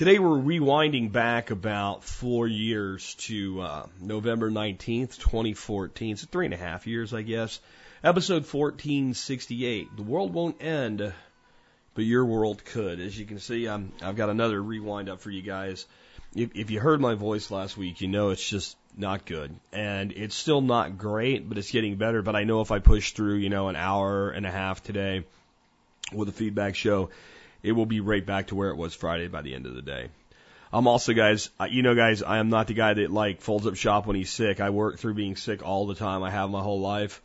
Today we're rewinding back about four years to uh, November 19th, 2014. So three and a half years, I guess. Episode 1468. The world won't end, but your world could. As you can see, I'm, I've got another rewind up for you guys. If, if you heard my voice last week, you know it's just not good. And it's still not great, but it's getting better. But I know if I push through, you know, an hour and a half today with a feedback show, it will be right back to where it was Friday by the end of the day. I'm also, guys, you know, guys, I am not the guy that like folds up shop when he's sick. I work through being sick all the time. I have my whole life,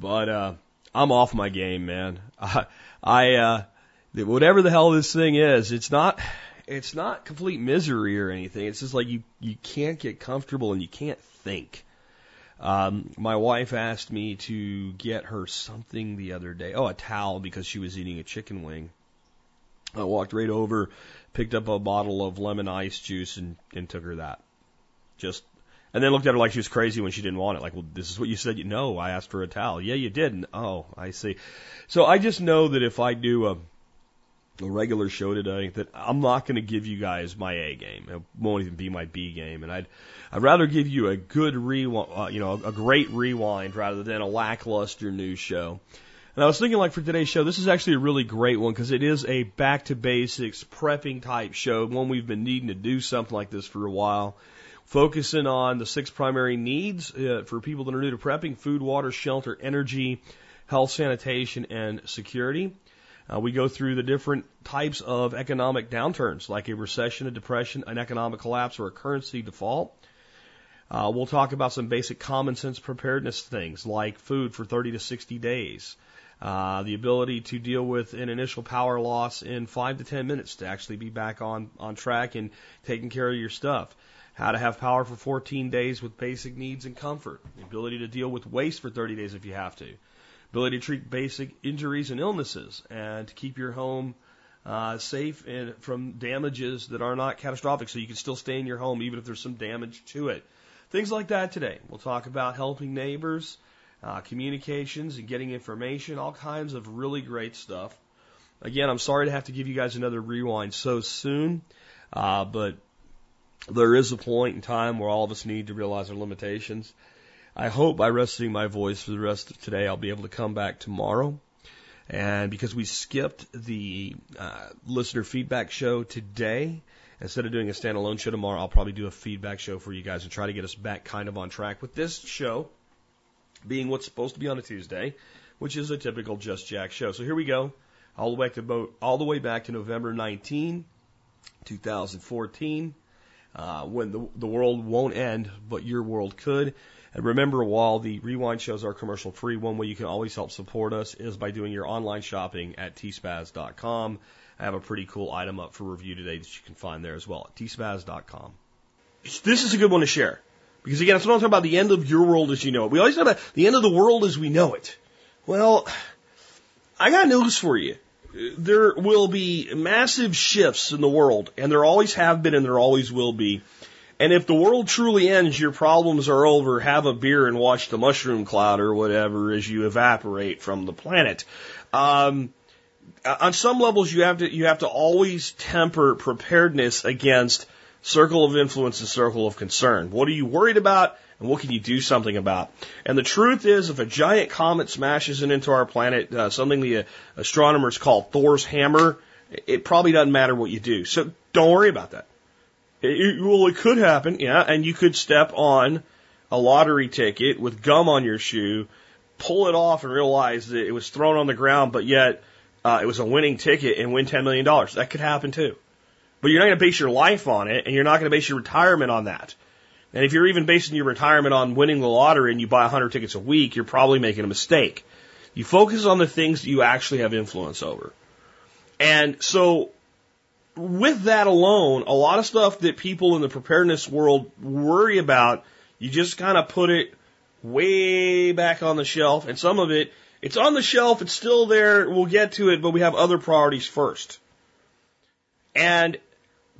but uh, I'm off my game, man. I, I uh, whatever the hell this thing is, it's not, it's not complete misery or anything. It's just like you you can't get comfortable and you can't think. Um, my wife asked me to get her something the other day. Oh, a towel because she was eating a chicken wing I walked right over, picked up a bottle of lemon ice juice and, and took her that. Just, and then looked at her like she was crazy when she didn't want it. Like, well, this is what you said. You know, I asked for a towel. Yeah, you didn't. Oh, I see. So I just know that if I do a, a regular show today, that I'm not going to give you guys my A game. It won't even be my B game. And I'd, I'd rather give you a good rewind, uh, you know, a great rewind rather than a lackluster news show. And I was thinking, like, for today's show, this is actually a really great one because it is a back to basics prepping type show, one we've been needing to do something like this for a while. Focusing on the six primary needs uh, for people that are new to prepping food, water, shelter, energy, health, sanitation, and security. Uh, we go through the different types of economic downturns, like a recession, a depression, an economic collapse, or a currency default. Uh, we'll talk about some basic common sense preparedness things like food for 30 to 60 days, uh, the ability to deal with an initial power loss in five to ten minutes to actually be back on, on track and taking care of your stuff. How to have power for 14 days with basic needs and comfort. The ability to deal with waste for 30 days if you have to. Ability to treat basic injuries and illnesses and to keep your home uh, safe and from damages that are not catastrophic so you can still stay in your home even if there's some damage to it. Things like that today. We'll talk about helping neighbors, uh, communications and getting information, all kinds of really great stuff. Again, I'm sorry to have to give you guys another rewind so soon, uh, but there is a point in time where all of us need to realize our limitations. I hope by resting my voice for the rest of today, I'll be able to come back tomorrow. And because we skipped the uh, listener feedback show today, instead of doing a standalone show tomorrow, I'll probably do a feedback show for you guys and try to get us back kind of on track with this show being what's supposed to be on a Tuesday, which is a typical Just Jack show. So here we go, all the way to all the way back to November 19, 2014, uh, when the the world won't end, but your world could. And remember, while the rewind shows are commercial free, one way you can always help support us is by doing your online shopping at tspaz.com. I have a pretty cool item up for review today that you can find there as well at tspaz.com. This is a good one to share. Because again, what I'm talking about the end of your world as you know it. We always talk about the end of the world as we know it. Well, I got news for you. There will be massive shifts in the world, and there always have been and there always will be. And if the world truly ends, your problems are over, have a beer and watch the mushroom cloud or whatever as you evaporate from the planet. Um, on some levels, you have to, you have to always temper preparedness against circle of influence and circle of concern. What are you worried about and what can you do something about? And the truth is, if a giant comet smashes into our planet, uh, something the uh, astronomers call Thor's hammer, it probably doesn't matter what you do. So don't worry about that. It, it, well, it could happen, yeah, and you could step on a lottery ticket with gum on your shoe, pull it off and realize that it was thrown on the ground, but yet uh, it was a winning ticket and win $10 million. That could happen too. But you're not going to base your life on it, and you're not going to base your retirement on that. And if you're even basing your retirement on winning the lottery and you buy 100 tickets a week, you're probably making a mistake. You focus on the things that you actually have influence over. And so, with that alone, a lot of stuff that people in the preparedness world worry about, you just kind of put it way back on the shelf, and some of it, it's on the shelf, it's still there, we'll get to it, but we have other priorities first. And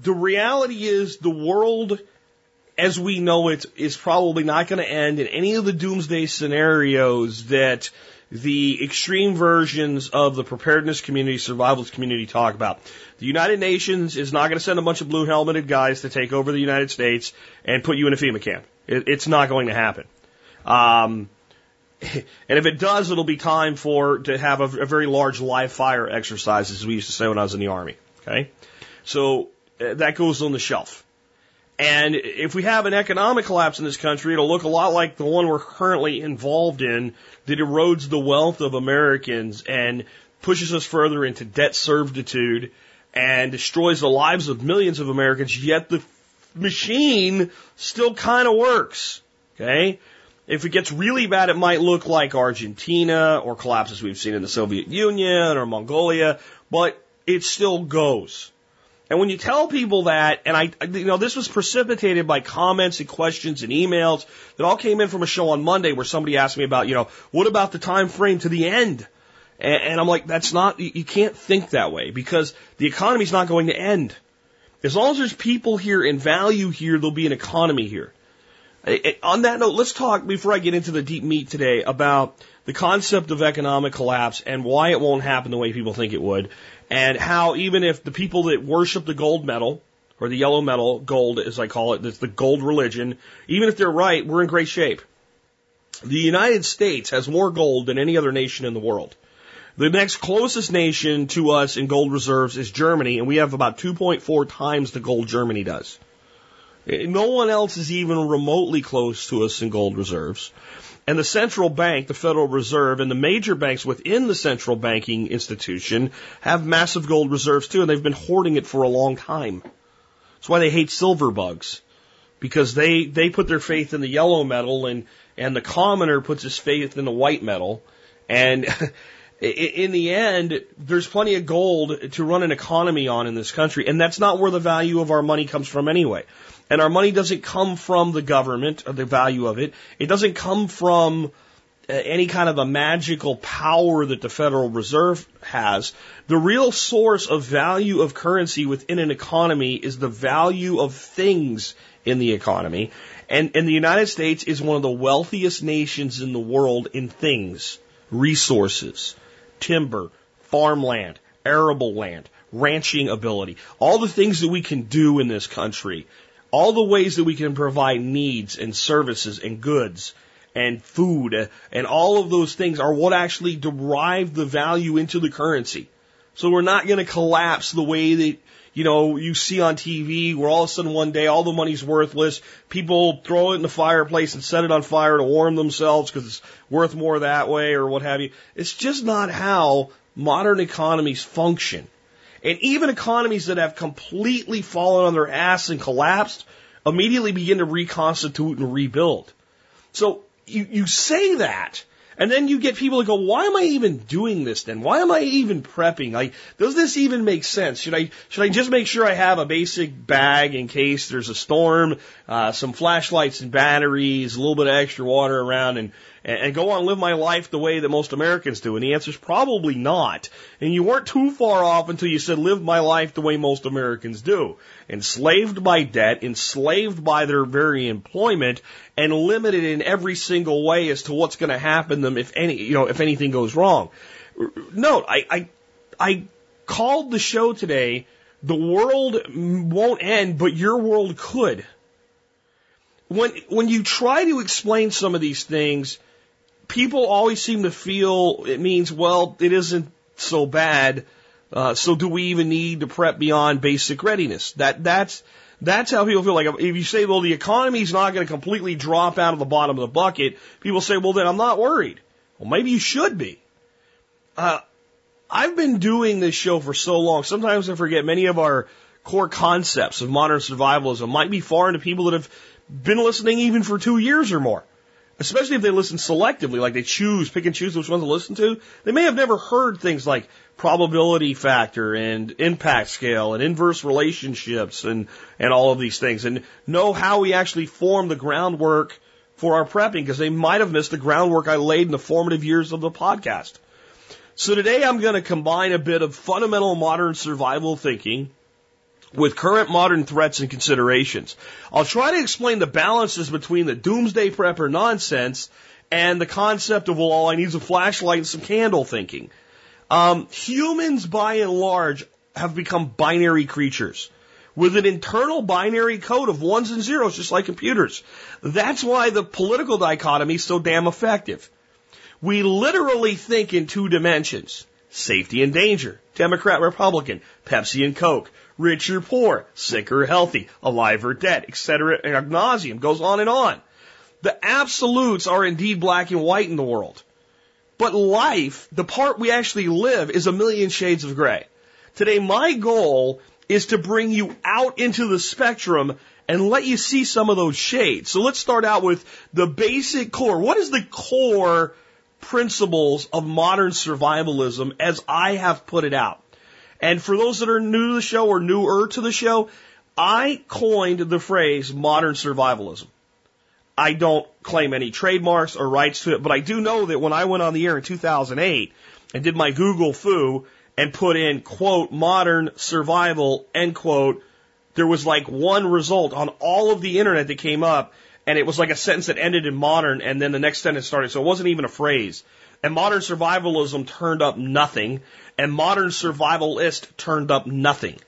the reality is the world as we know it is probably not going to end in any of the doomsday scenarios that the extreme versions of the preparedness community, survivalist community talk about. The United Nations is not going to send a bunch of blue helmeted guys to take over the United States and put you in a FEMA camp. It, it's not going to happen. Um, and if it does, it'll be time for to have a, a very large live fire exercise, as we used to say when I was in the army. Okay, so Uh, that goes on the shelf. And if we have an economic collapse in this country, it'll look a lot like the one we're currently involved in that erodes the wealth of Americans and pushes us further into debt servitude and destroys the lives of millions of Americans, yet the machine still kind of works. Okay? If it gets really bad, it might look like Argentina or collapses we've seen in the Soviet Union or Mongolia, but it still goes. And when you tell people that, and I, you know, this was precipitated by comments and questions and emails that all came in from a show on Monday where somebody asked me about, you know, what about the time frame to the end? And, and I'm like, that's not, you can't think that way because the economy's not going to end. As long as there's people here and value here, there'll be an economy here. On that note, let's talk before I get into the deep meat today about the concept of economic collapse and why it won't happen the way people think it would, and how even if the people that worship the gold metal, or the yellow metal, gold as I call it, that's the gold religion, even if they're right, we're in great shape. The United States has more gold than any other nation in the world. The next closest nation to us in gold reserves is Germany, and we have about 2.4 times the gold Germany does. Eh, no one else is even remotely close to us in gold reserves. And the central bank, the Federal Reserve, and the major banks within the central banking institution have massive gold reserves too, and they've been hoarding it for a long time. That's why they hate silver bugs. Because they, they put their faith in the yellow metal and, and the commoner puts his faith in the white metal. And in the end, there's plenty of gold to run an economy on in this country, and that's not where the value of our money comes from anyway. And our money doesn't come from the government or the value of it. It doesn't come from uh, any kind of a magical power that the Federal Reserve has. The real source of value of currency within an economy is the value of things in the economy. And, and the United States is one of the wealthiest nations in the world in things, resources, timber, farmland, arable land, ranching ability, all the things that we can do in this country all the ways that we can provide needs and services and goods and food and all of those things are what actually derive the value into the currency. So we're not going to collapse the way that, you know, you see on TV where all of a sudden one day all the money's worthless. People throw it in the fireplace and set it on fire to warm themselves because it's worth more that way or what have you. It's just not how modern economies function. And even economies that have completely fallen on their ass and collapsed immediately begin to reconstitute and rebuild. So you, you say that, and then you get people to go, why am I even doing this then? Why am I even prepping? Like, does this even make sense? Should I, should I just make sure I have a basic bag in case there's a storm, uh, some flashlights and batteries, a little bit of extra water around and, and go on and live my life the way that most Americans do? And the answer is probably not. And you weren't too far off until you said live my life the way most Americans do. Enslaved by debt, enslaved by their very employment, and limited in every single way as to what's going to happen to them if any, you know, if anything goes wrong. Note, I, I, I called the show today, the world won't end, but your world could. When, when you try to explain some of these things, people always seem to feel it means, well, it isn't so bad. Uh, so do we even need to prep beyond basic readiness? That that's that's how people feel. Like if you say, well, the economy's not going to completely drop out of the bottom of the bucket, people say, well, then I'm not worried. Well, maybe you should be. Uh, I've been doing this show for so long. Sometimes I forget many of our core concepts of modern survivalism might be foreign to people that have been listening even for two years or more especially if they listen selectively, like they choose, pick and choose which ones to listen to, they may have never heard things like probability factor and impact scale and inverse relationships and, and all of these things and know how we actually form the groundwork for our prepping because they might have missed the groundwork I laid in the formative years of the podcast. So today I'm going to combine a bit of fundamental modern survival thinking with current modern threats and considerations. I'll try to explain the balances between the doomsday prepper nonsense and the concept of, well, all I need is a flashlight and some candle thinking. Um, humans, by and large, have become binary creatures with an internal binary code of ones and zeros, just like computers. That's why the political dichotomy is so damn effective. We literally think in two dimensions. Safety and danger. Democrat, Republican. Pepsi and Coke. Rich or poor. Sick or healthy. Alive or dead. Etc. Ad. Goes on and on. The absolutes are indeed black and white in the world. But life, the part we actually live, is a million shades of gray. Today, my goal is to bring you out into the spectrum and let you see some of those shades. So let's start out with the basic core. What is the core principles of modern survivalism as I have put it out. And for those that are new to the show or newer to the show, I coined the phrase modern survivalism. I don't claim any trademarks or rights to it, but I do know that when I went on the air in 2008 and did my Google fu and put in quote modern survival end quote, there was like one result on all of the internet that came up and it was like a sentence that ended in modern, and then the next sentence started. So it wasn't even a phrase. And modern survivalism turned up nothing, and modern survivalist turned up nothing.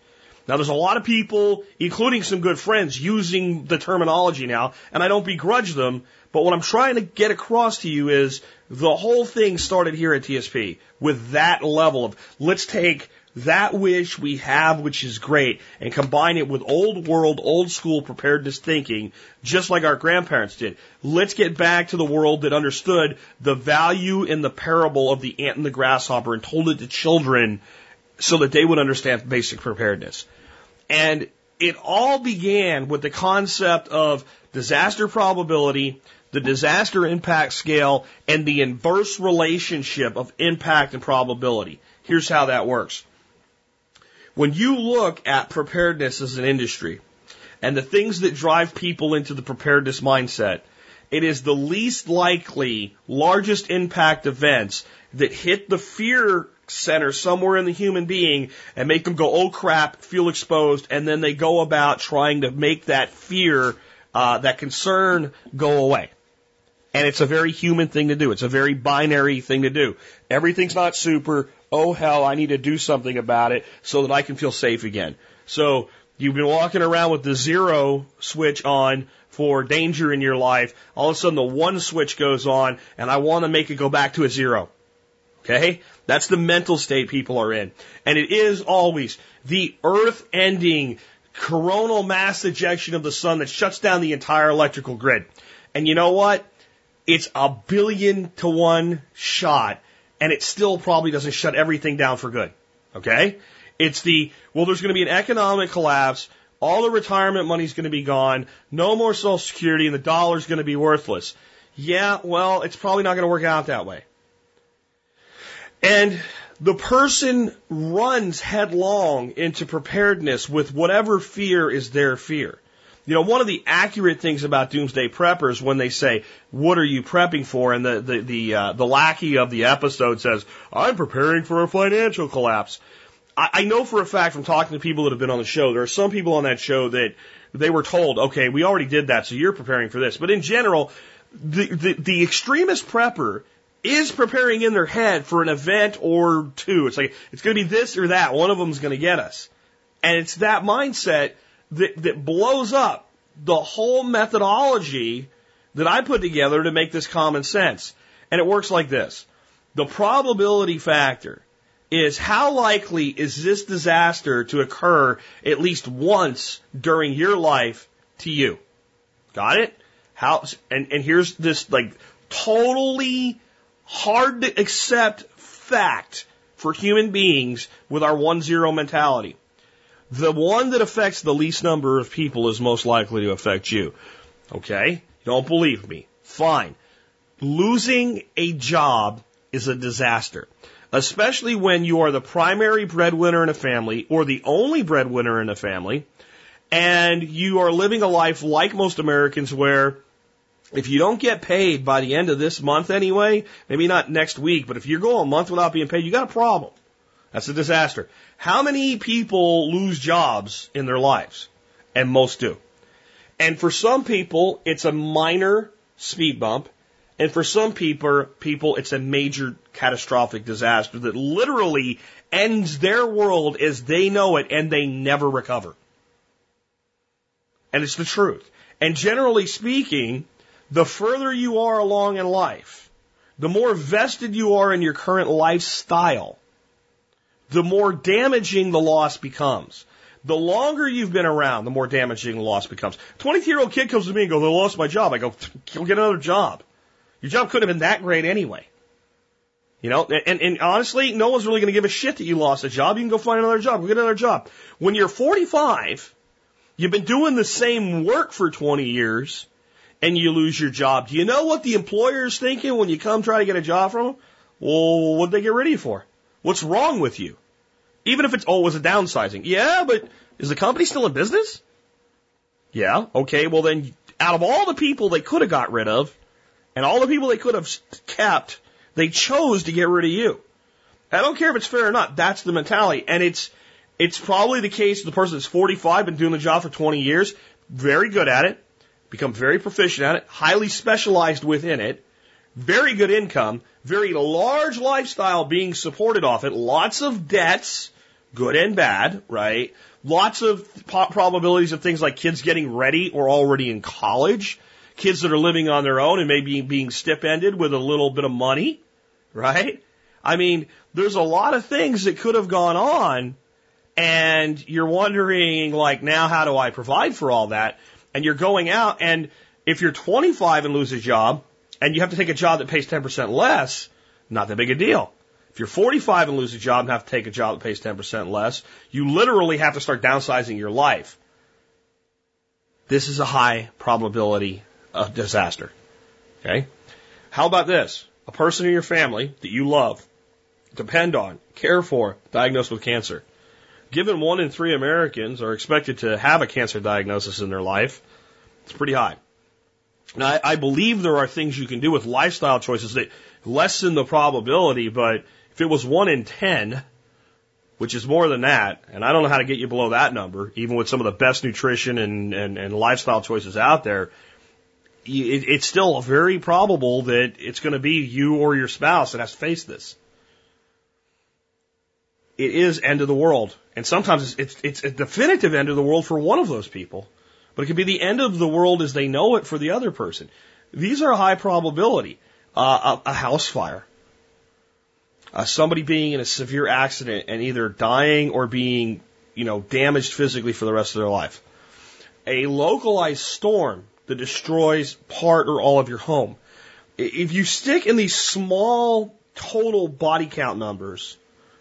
Now there's a lot of people, including some good friends, using the terminology now, and I don't begrudge them, but what I'm trying to get across to you is the whole thing started here at TSP with that level of let's take that wish we have, which is great, and combine it with old world, old school preparedness thinking, just like our grandparents did. Let's get back to the world that understood the value in the parable of the ant and the grasshopper and told it to children so that they would understand basic preparedness. And it all began with the concept of disaster probability, the disaster impact scale, and the inverse relationship of impact and probability. Here's how that works. When you look at preparedness as an industry and the things that drive people into the preparedness mindset, it is the least likely, largest impact events that hit the fear center somewhere in the human being and make them go, oh crap, feel exposed, and then they go about trying to make that fear, uh, that concern go away. And it's a very human thing to do. It's a very binary thing to do. Everything's not super oh hell, I need to do something about it so that I can feel safe again. So you've been walking around with the zero switch on for danger in your life. All of a sudden the one switch goes on and I want to make it go back to a zero. Okay? That's the mental state people are in. And it is always the earth ending coronal mass ejection of the sun that shuts down the entire electrical grid. And you know what? It's a billion to one shot and it still probably doesn't shut everything down for good. Okay? It's the, well, there's going to be an economic collapse. All the retirement money's going to be gone. No more social security and the dollar's going to be worthless. Yeah, well, it's probably not going to work out that way. And the person runs headlong into preparedness with whatever fear is their fear. You know, one of the accurate things about doomsday preppers when they say, "What are you prepping for?" and the the the, uh, the lackey of the episode says, "I'm preparing for a financial collapse." I, I know for a fact from talking to people that have been on the show, there are some people on that show that they were told, "Okay, we already did that, so you're preparing for this." But in general, the the, the extremist prepper is preparing in their head for an event or two. It's like it's going to be this or that. One of them is going to get us, and it's that mindset that, that blows up the whole methodology that I put together to make this common sense. And it works like this. The probability factor is how likely is this disaster to occur at least once during your life to you? Got it? How, and, and here's this like totally hard to accept fact for human beings with our one zero mentality. The one that affects the least number of people is most likely to affect you. Okay? Don't believe me. Fine. Losing a job is a disaster. Especially when you are the primary breadwinner in a family or the only breadwinner in a family and you are living a life like most Americans where if you don't get paid by the end of this month anyway, maybe not next week, but if you go a month without being paid, you got a problem. That's a disaster. How many people lose jobs in their lives? And most do. And for some people, it's a minor speed bump. And for some people, people, it's a major catastrophic disaster that literally ends their world as they know it and they never recover. And it's the truth. And generally speaking, the further you are along in life, the more vested you are in your current lifestyle, the more damaging the loss becomes. The longer you've been around, the more damaging the loss becomes. 23 year old kid comes to me and goes, I lost my job. I go, go get another job. Your job couldn't have been that great anyway. You know, and, and honestly, no one's really going to give a shit that you lost a job. You can go find another job. Go get another job. When you're 45, you've been doing the same work for 20 years and you lose your job. Do you know what the employer's thinking when you come try to get a job from them? Well, what'd they get rid of you for? What's wrong with you? Even if it's, oh, it was a downsizing. Yeah, but is the company still in business? Yeah, okay, well then, out of all the people they could have got rid of, and all the people they could have kept, they chose to get rid of you. I don't care if it's fair or not, that's the mentality. And it's, it's probably the case of the person that's 45, been doing the job for 20 years, very good at it, become very proficient at it, highly specialized within it, very good income, very large lifestyle being supported off it, lots of debts, good and bad, right? Lots of probabilities of things like kids getting ready or already in college, kids that are living on their own and maybe being stipended with a little bit of money, right? I mean, there's a lot of things that could have gone on and you're wondering like now how do I provide for all that? And you're going out and if you're 25 and lose a job and you have to take a job that pays 10% less, not that big a deal. If you're 45 and lose a job and have to take a job that pays 10% less, you literally have to start downsizing your life. This is a high probability of disaster. Okay? How about this? A person in your family that you love, depend on, care for, diagnosed with cancer. Given one in three Americans are expected to have a cancer diagnosis in their life, it's pretty high. Now, I, I believe there are things you can do with lifestyle choices that lessen the probability, but if it was one in 10, which is more than that, and I don't know how to get you below that number, even with some of the best nutrition and, and, and lifestyle choices out there, it, it's still very probable that it's going to be you or your spouse that has to face this. It is end of the world. And sometimes it's, it's, it's a definitive end of the world for one of those people, but it could be the end of the world as they know it for the other person. These are high probability. Uh, a, a house fire uh, somebody being in a severe accident and either dying or being, you know, damaged physically for the rest of their life. A localized storm that destroys part or all of your home. If you stick in these small total body count numbers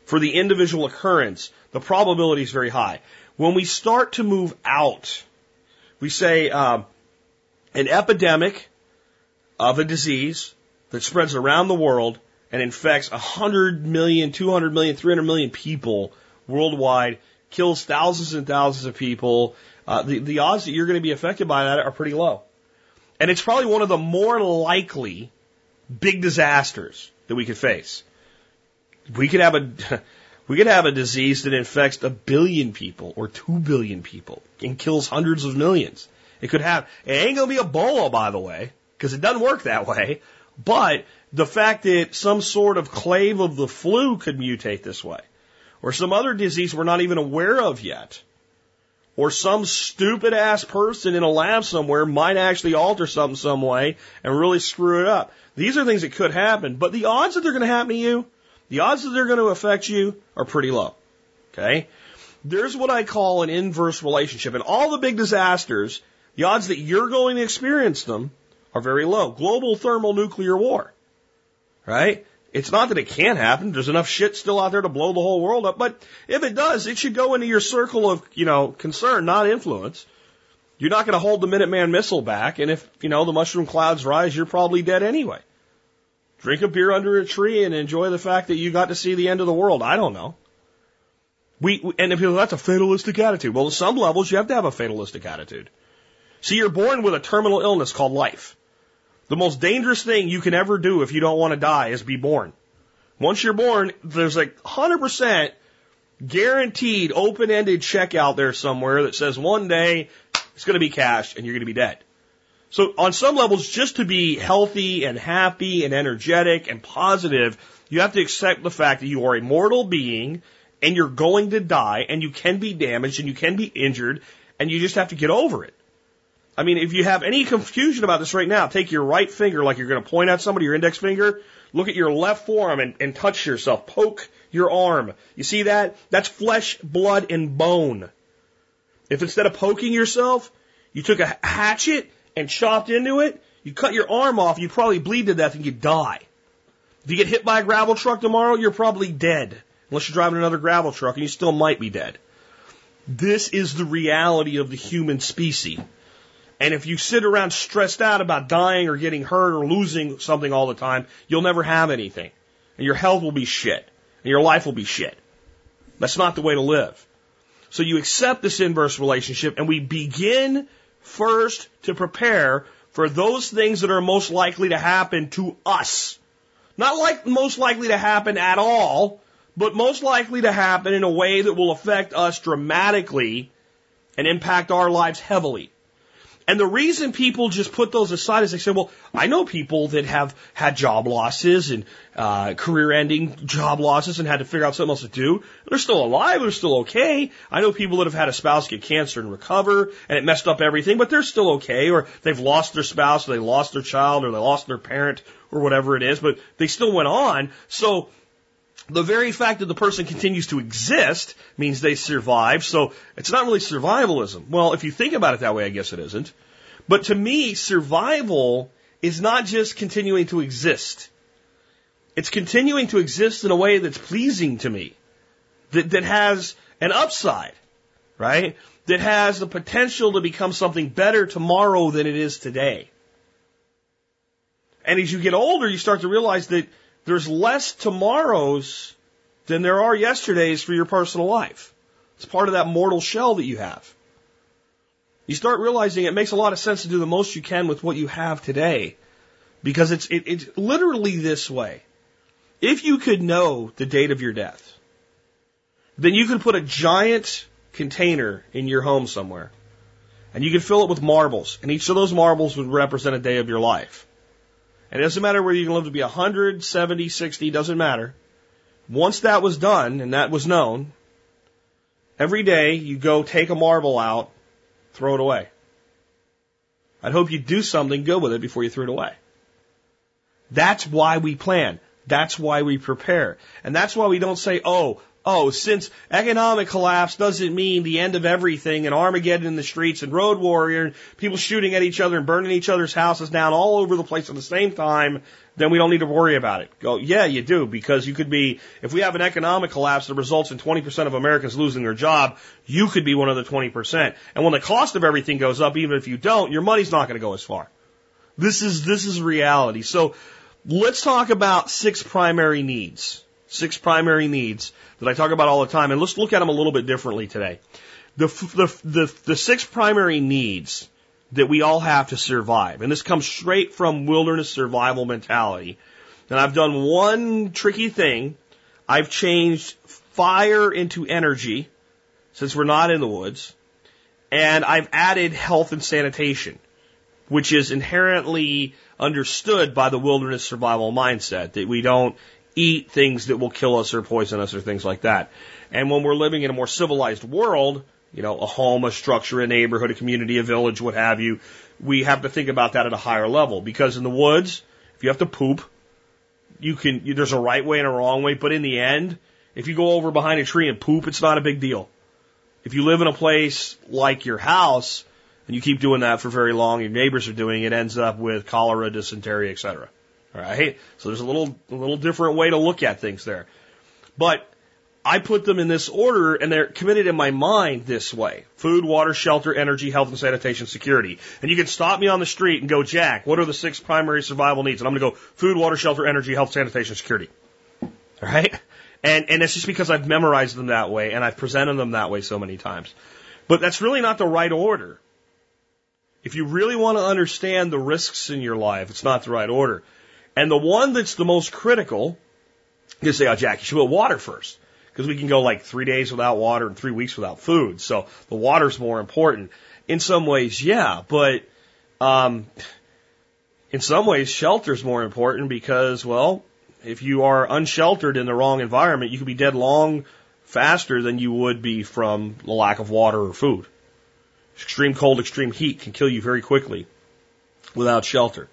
for the individual occurrence, the probability is very high. When we start to move out, we say um, an epidemic of a disease that spreads around the world and infects 100 million, 200 million, 300 million people worldwide, kills thousands and thousands of people, uh, the, the odds that you're going to be affected by that are pretty low. And it's probably one of the more likely big disasters that we could face. We could have a, we could have a disease that infects a billion people or two billion people and kills hundreds of millions. It could have, it ain't gonna be Ebola, by the way, because it doesn't work that way, but the fact that some sort of clade of the flu could mutate this way, or some other disease we're not even aware of yet, or some stupid ass person in a lab somewhere might actually alter something some way and really screw it up. These are things that could happen, but the odds that they're going to happen to you, the odds that they're going to affect you are pretty low. Okay? There's what I call an inverse relationship. In all the big disasters, the odds that you're going to experience them are very low. Global thermal nuclear war right? It's not that it can't happen. There's enough shit still out there to blow the whole world up. But if it does, it should go into your circle of, you know, concern, not influence. You're not going to hold the Minuteman missile back. And if, you know, the mushroom clouds rise, you're probably dead anyway. Drink a beer under a tree and enjoy the fact that you got to see the end of the world. I don't know. We, and if people, that's a fatalistic attitude. Well, at some levels, you have to have a fatalistic attitude. See, you're born with a terminal illness called life. The most dangerous thing you can ever do if you don't want to die is be born. Once you're born, there's like 100% guaranteed open-ended check out there somewhere that says one day it's going to be cash and you're going to be dead. So on some levels, just to be healthy and happy and energetic and positive, you have to accept the fact that you are a mortal being and you're going to die and you can be damaged and you can be injured and you just have to get over it. I mean, if you have any confusion about this right now, take your right finger like you're going to point at somebody, your index finger, look at your left forearm and, and touch yourself. Poke your arm. You see that? That's flesh, blood, and bone. If instead of poking yourself, you took a hatchet and chopped into it, you cut your arm off, you'd probably bleed to death and you'd die. If you get hit by a gravel truck tomorrow, you're probably dead. Unless you're driving another gravel truck and you still might be dead. This is the reality of the human species. And if you sit around stressed out about dying or getting hurt or losing something all the time, you'll never have anything. And your health will be shit. And your life will be shit. That's not the way to live. So you accept this inverse relationship and we begin first to prepare for those things that are most likely to happen to us. Not like most likely to happen at all, but most likely to happen in a way that will affect us dramatically and impact our lives heavily. And the reason people just put those aside is they say, well, I know people that have had job losses and uh, career-ending job losses and had to figure out something else to do. They're still alive. They're still okay. I know people that have had a spouse get cancer and recover and it messed up everything, but they're still okay. Or they've lost their spouse, or they lost their child, or they lost their parent, or whatever it is, but they still went on. So the very fact that the person continues to exist means they survive. So it's not really survivalism. Well, if you think about it that way, I guess it isn't. But to me, survival is not just continuing to exist. It's continuing to exist in a way that's pleasing to me, that, that has an upside, right? That has the potential to become something better tomorrow than it is today. And as you get older, you start to realize that there's less tomorrows than there are yesterdays for your personal life. It's part of that mortal shell that you have. You start realizing it makes a lot of sense to do the most you can with what you have today. Because it's, it, it's literally this way. If you could know the date of your death, then you could put a giant container in your home somewhere. And you could fill it with marbles. And each of those marbles would represent a day of your life. And it doesn't matter whether you can live to be 100, 70, 60, doesn't matter. Once that was done and that was known, every day you go take a marble out, throw it away. I'd hope you do something good with it before you throw it away. That's why we plan. That's why we prepare. And that's why we don't say, oh, oh, since economic collapse doesn't mean the end of everything and Armageddon in the streets and road warrior and people shooting at each other and burning each other's houses down all over the place at the same time, then we don't need to worry about it. Go, yeah, you do, because you could be, if we have an economic collapse that results in 20% of Americans losing their job, you could be one of the 20%. And when the cost of everything goes up, even if you don't, your money's not going to go as far. This is, this is reality. So let's talk about six primary needs. Six primary needs that I talk about all the time, and let's look at them a little bit differently today. The, the, the, the six primary needs that we all have to survive, and this comes straight from wilderness survival mentality. And I've done one tricky thing. I've changed fire into energy, since we're not in the woods, and I've added health and sanitation, which is inherently understood by the wilderness survival mindset that we don't eat things that will kill us or poison us or things like that. And when we're living in a more civilized world, you know, a home, a structure, a neighborhood, a community, a village, what have you, we have to think about that at a higher level because in the woods, if you have to poop, you can, there's a right way and a wrong way, but in the end, if you go over behind a tree and poop, it's not a big deal. If you live in a place like your house and you keep doing that for very long, your neighbors are doing it, ends up with cholera, dysentery, etc. Right? So there's a little, a little different way to look at things there. But I put them in this order and they're committed in my mind this way. Food, water, shelter, energy, health and sanitation, security. And you can stop me on the street and go, Jack, what are the six primary survival needs? And I'm going to go food, water, shelter, energy, health, sanitation, security. All right? And, and it's just because I've memorized them that way and I've presented them that way so many times. But that's really not the right order. If you really want to understand the risks in your life, it's not the right order. And the one that's the most critical, you say, oh, Jack, you should put water first. Because we can go like three days without water and three weeks without food. So the water's more important. In some ways, yeah, but um, in some ways, shelter's more important because, well, if you are unsheltered in the wrong environment, you could be dead long faster than you would be from the lack of water or food. Extreme cold, extreme heat can kill you very quickly without shelter,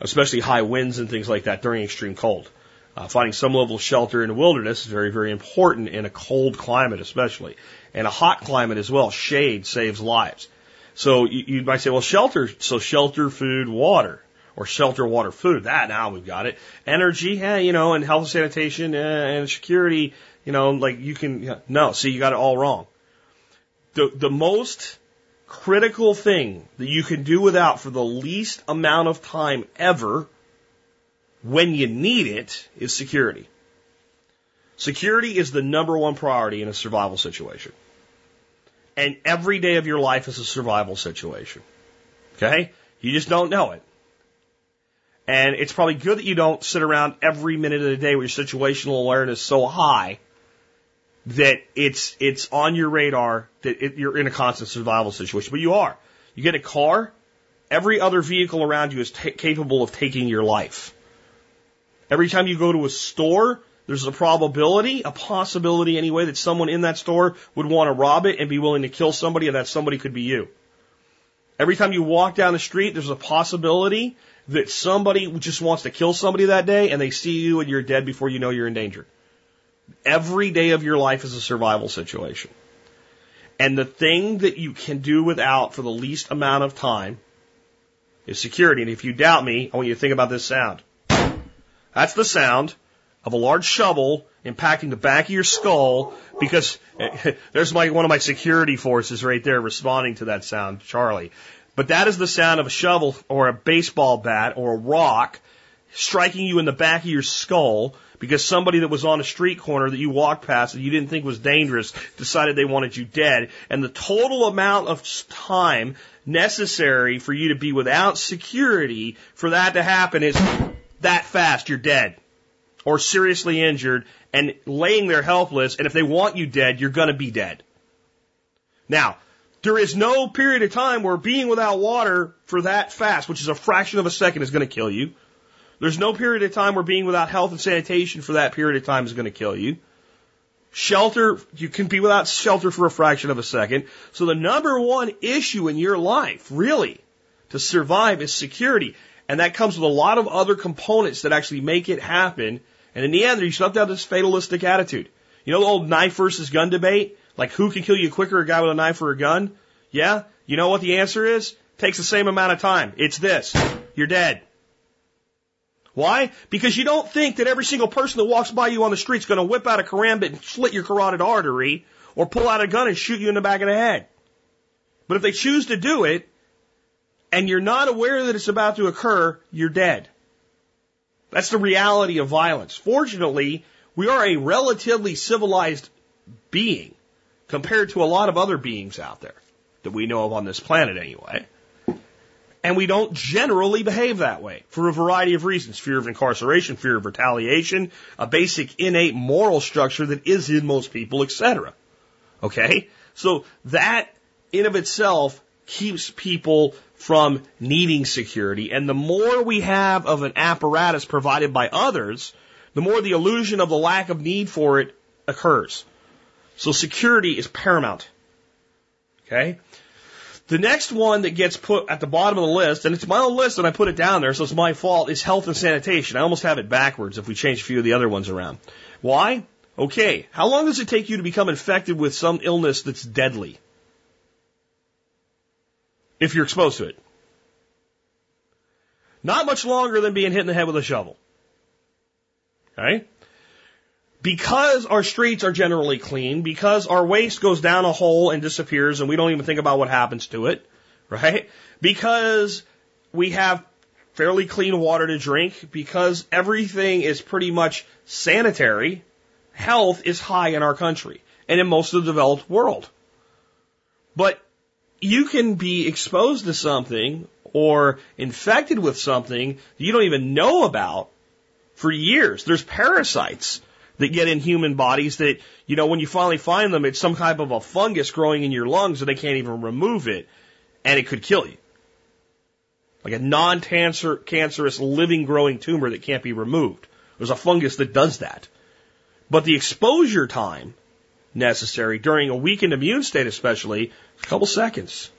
especially high winds and things like that during extreme cold. Uh, finding some level of shelter in the wilderness is very, very important in a cold climate, especially. And a hot climate as well. Shade saves lives. So you, you might say, well, shelter, so shelter, food, water or shelter, water, food. That now we've got it. Energy, eh, you know, and health and sanitation eh, and security, you know, like you can, no, see, you got it all wrong. The, the most critical thing that you can do without for the least amount of time ever when you need it is security. Security is the number one priority in a survival situation. And every day of your life is a survival situation. Okay? You just don't know it. And it's probably good that you don't sit around every minute of the day with your situational awareness so high that it's it's on your radar that it, you're in a constant survival situation. But you are. You get a car, every other vehicle around you is t- capable of taking your life. Every time you go to a store, there's a probability, a possibility anyway, that someone in that store would want to rob it and be willing to kill somebody, and that somebody could be you. Every time you walk down the street, there's a possibility that somebody just wants to kill somebody that day and they see you and you're dead before you know you're in danger. Every day of your life is a survival situation. And the thing that you can do without for the least amount of time is security. And if you doubt me, I want you to think about this sound. That's the sound of a large shovel impacting the back of your skull because there's my, one of my security forces right there responding to that sound, Charlie. But that is the sound of a shovel or a baseball bat or a rock striking you in the back of your skull because somebody that was on a street corner that you walked past that you didn't think was dangerous decided they wanted you dead. And the total amount of time necessary for you to be without security for that to happen is that fast. You're dead or seriously injured and laying there helpless. And if they want you dead, you're going to be dead. Now, there is no period of time where being without water for that fast, which is a fraction of a second, is going to kill you. There's no period of time where being without health and sanitation for that period of time is going to kill you. Shelter, you can be without shelter for a fraction of a second. So the number one issue in your life, really, to survive is security. And that comes with a lot of other components that actually make it happen. And in the end, you have to have this fatalistic attitude. You know the old knife versus gun debate? Like who can kill you quicker, a guy with a knife or a gun? Yeah? You know what the answer is? Takes the same amount of time. It's this. You're dead. Why? Because you don't think that every single person that walks by you on the street is going to whip out a karambit and slit your carotid artery or pull out a gun and shoot you in the back of the head. But if they choose to do it, and you're not aware that it's about to occur, you're dead. That's the reality of violence. Fortunately, we are a relatively civilized being compared to a lot of other beings out there that we know of on this planet anyway. And we don't generally behave that way for a variety of reasons. Fear of incarceration, fear of retaliation, a basic innate moral structure that is in most people, etc. Okay? So that in of itself keeps people from needing security. And the more we have of an apparatus provided by others, the more the illusion of the lack of need for it occurs. So security is paramount. Okay? The next one that gets put at the bottom of the list, and it's my own list and I put it down there, so it's my fault, is health and sanitation. I almost have it backwards if we change a few of the other ones around. Why? Okay, how long does it take you to become infected with some illness that's deadly? If you're exposed to it. Not much longer than being hit in the head with a shovel. Okay? Because our streets are generally clean, because our waste goes down a hole and disappears and we don't even think about what happens to it, right? Because we have fairly clean water to drink, because everything is pretty much sanitary, health is high in our country and in most of the developed world. But you can be exposed to something or infected with something you don't even know about for years. There's parasites that get in human bodies that, you know, when you finally find them, it's some type of a fungus growing in your lungs and they can't even remove it and it could kill you. Like a non-cancer, cancerous living growing tumor that can't be removed. There's a fungus that does that. But the exposure time necessary during a weakened immune state especially, a couple seconds.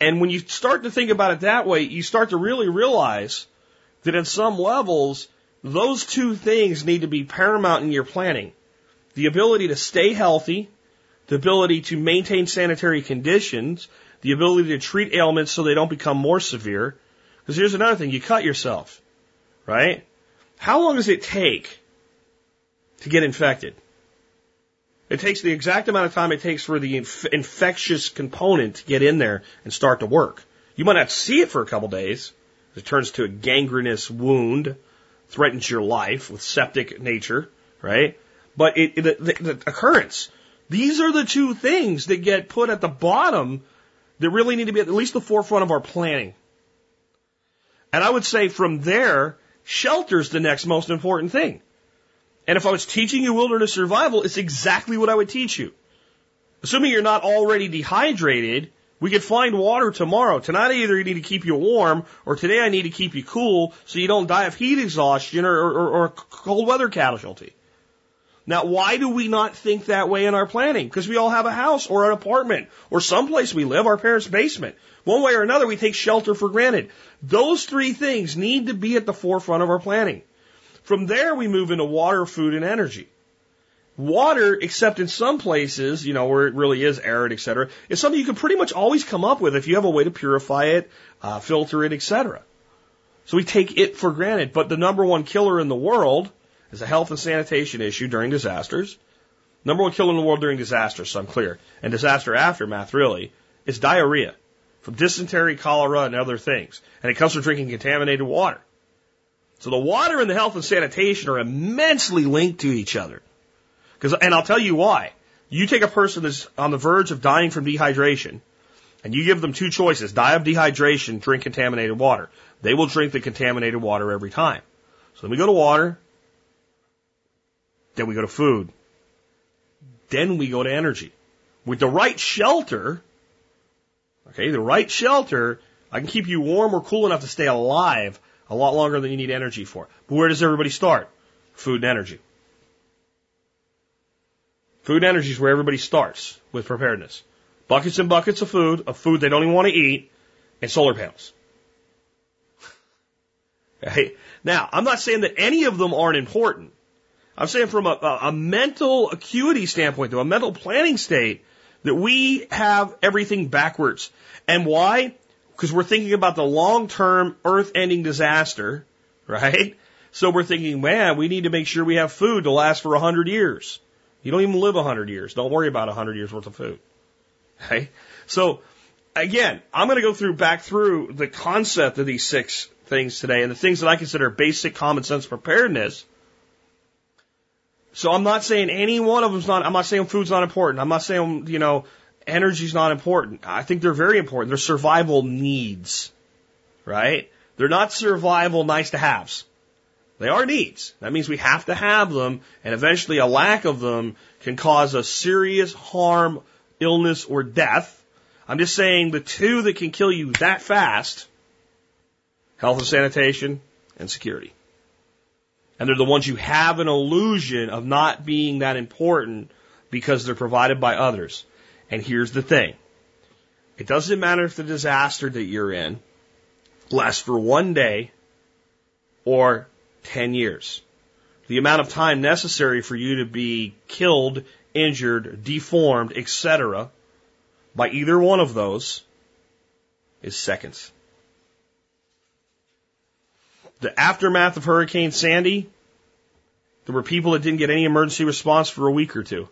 And when you start to think about it that way, you start to really realize that at some levels, those two things need to be paramount in your planning. The ability to stay healthy, the ability to maintain sanitary conditions, the ability to treat ailments so they don't become more severe. Because here's another thing, you cut yourself, right? How long does it take to get infected? It takes the exact amount of time it takes for the inf- infectious component to get in there and start to work. You might not see it for a couple days. It turns to a gangrenous wound, threatens your life with septic nature, right? But it, it the, the occurrence. These are the two things that get put at the bottom that really need to be at least the forefront of our planning. And I would say from there, shelter's the next most important thing. And if I was teaching you wilderness survival, it's exactly what I would teach you. Assuming you're not already dehydrated, we could find water tomorrow. Tonight I either need to keep you warm or today I need to keep you cool so you don't die of heat exhaustion or, or, or cold weather casualty. Now, why do we not think that way in our planning? Because we all have a house or an apartment or someplace we live, our parents' basement. One way or another, we take shelter for granted. Those three things need to be at the forefront of our planning. From there, we move into water, food, and energy. Water, except in some places, you know, where it really is arid, et cetera, is something you can pretty much always come up with if you have a way to purify it, uh, filter it, et cetera. So we take it for granted. But the number one killer in the world is a health and sanitation issue during disasters. Number one killer in the world during disasters, so I'm clear, and disaster aftermath really, is diarrhea from dysentery, cholera, and other things. And it comes from drinking contaminated water. So the water and the health and sanitation are immensely linked to each other. Because, and I'll tell you why. You take a person that's on the verge of dying from dehydration, and you give them two choices: die of dehydration, drink contaminated water. They will drink the contaminated water every time. So then we go to water, then we go to food, then we go to energy. With the right shelter, okay, the right shelter, I can keep you warm or cool enough to stay alive a lot longer than you need energy for. But where does everybody start? Food and energy. Food energy is where everybody starts with preparedness. Buckets and buckets of food, of food they don't even want to eat, and solar panels. Okay? Now, I'm not saying that any of them aren't important. I'm saying from a, a, mental acuity standpoint, though, a mental planning state, that we have everything backwards. And why? because we're thinking about the long term earth ending disaster, right? So we're thinking, man, we need to make sure we have food to last for a hundred years. You don't even live a hundred years. Don't worry about a hundred years worth of food. Okay? So again, I'm going to go through back through the concept of these six things today and the things that I consider basic common sense preparedness. So I'm not saying any one of them's not, I'm not saying food's not important. I'm not saying, you know, energy's not important. I think they're very important. They're survival needs, right? They're not survival nice to haves. They are needs. That means we have to have them, and eventually a lack of them can cause a serious harm, illness, or death. I'm just saying the two that can kill you that fast health and sanitation and security. And they're the ones you have an illusion of not being that important because they're provided by others. And here's the thing. It doesn't matter if the disaster that you're in lasts for one day or 10 years. The amount of time necessary for you to be killed, injured, deformed, etc. by either one of those is seconds. The aftermath of Hurricane Sandy, there were people that didn't get any emergency response for a week or two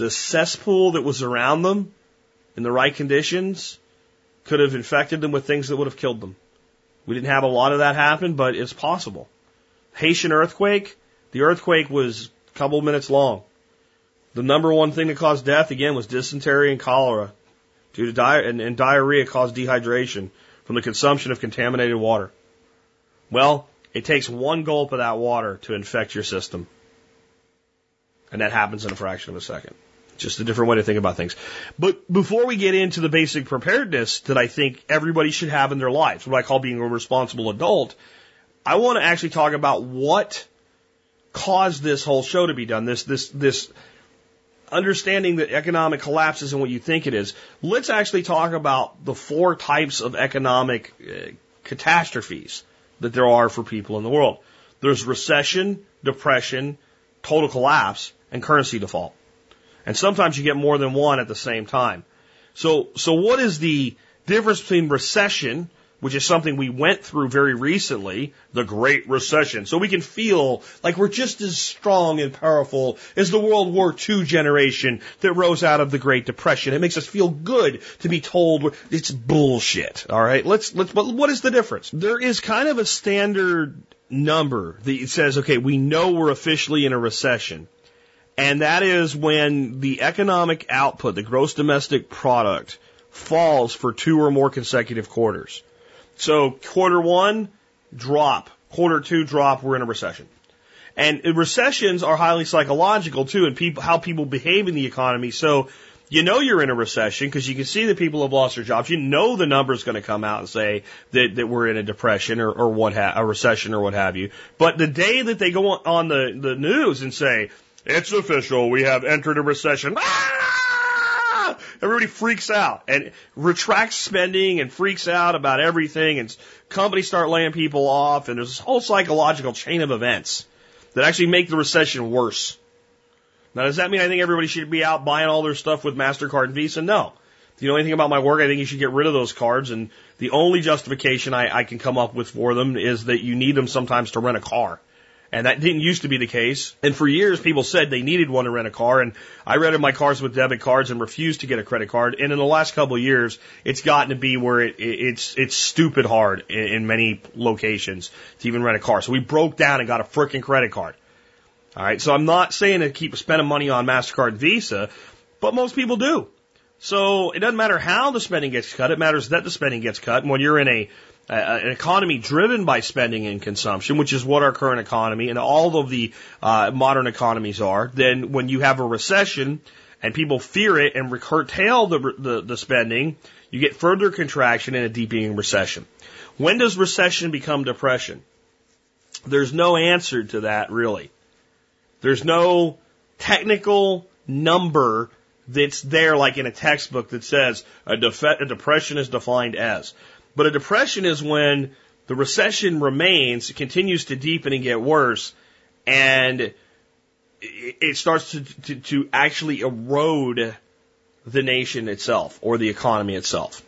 the cesspool that was around them in the right conditions could have infected them with things that would have killed them. We didn't have a lot of that happen, but it's possible. Haitian earthquake, the earthquake was a couple minutes long. The number one thing that caused death again was dysentery and cholera due to di- and, and diarrhea caused dehydration from the consumption of contaminated water. Well, it takes one gulp of that water to infect your system. And that happens in a fraction of a second. Just a different way to think about things. But before we get into the basic preparedness that I think everybody should have in their lives, what I call being a responsible adult, I want to actually talk about what caused this whole show to be done. This, this, this understanding that economic collapse isn't what you think it is. Let's actually talk about the four types of economic uh, catastrophes that there are for people in the world. There's recession, depression, total collapse, and currency default. And sometimes you get more than one at the same time. So, so what is the difference between recession, which is something we went through very recently, the Great Recession. So we can feel like we're just as strong and powerful as the World War II generation that rose out of the Great Depression. It makes us feel good to be told it's bullshit. All right. Let's, let's, but what is the difference? There is kind of a standard number that says, okay, we know we're officially in a recession. And that is when the economic output, the gross domestic product, falls for two or more consecutive quarters. So quarter one, drop. Quarter two, drop. We're in a recession. And recessions are highly psychological too, and people, how people behave in the economy. So you know you're in a recession because you can see that people have lost their jobs. You know the number's going to come out and say that, that we're in a depression or, or what ha- a recession or what have you. But the day that they go on the, the news and say, it's official. We have entered a recession. Ah! Everybody freaks out and retracts spending and freaks out about everything and companies start laying people off and there's this whole psychological chain of events that actually make the recession worse. Now, does that mean I think everybody should be out buying all their stuff with MasterCard and Visa? No. If you know anything about my work, I think you should get rid of those cards. And the only justification I, I can come up with for them is that you need them sometimes to rent a car. And that didn't used to be the case. And for years, people said they needed one to rent a car. And I rented my cars with debit cards and refused to get a credit card. And in the last couple of years, it's gotten to be where it, it's, it's stupid hard in, in many locations to even rent a car. So we broke down and got a freaking credit card. All right. So I'm not saying to keep spending money on MasterCard Visa, but most people do. So it doesn't matter how the spending gets cut. It matters that the spending gets cut. And when you're in a uh, an economy driven by spending and consumption, which is what our current economy and all of the uh, modern economies are, then when you have a recession and people fear it and curtail the, the, the spending, you get further contraction and a deepening recession. When does recession become depression? There's no answer to that really. There's no technical number that's there like in a textbook that says a, def- a depression is defined as. But a depression is when the recession remains, it continues to deepen and get worse, and it starts to, to, to actually erode the nation itself or the economy itself.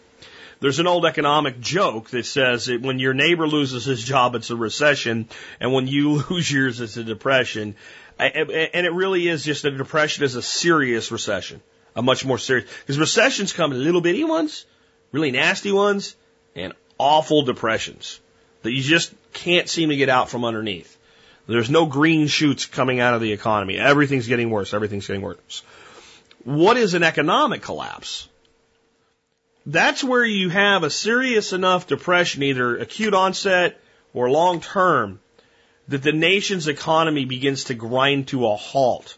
There's an old economic joke that says that when your neighbor loses his job, it's a recession, and when you lose yours, it's a depression. And it really is just a depression is a serious recession, a much more serious, because recessions come in little bitty ones, really nasty ones, and awful depressions that you just can't seem to get out from underneath. There's no green shoots coming out of the economy. Everything's getting worse. Everything's getting worse. What is an economic collapse? That's where you have a serious enough depression, either acute onset or long term, that the nation's economy begins to grind to a halt.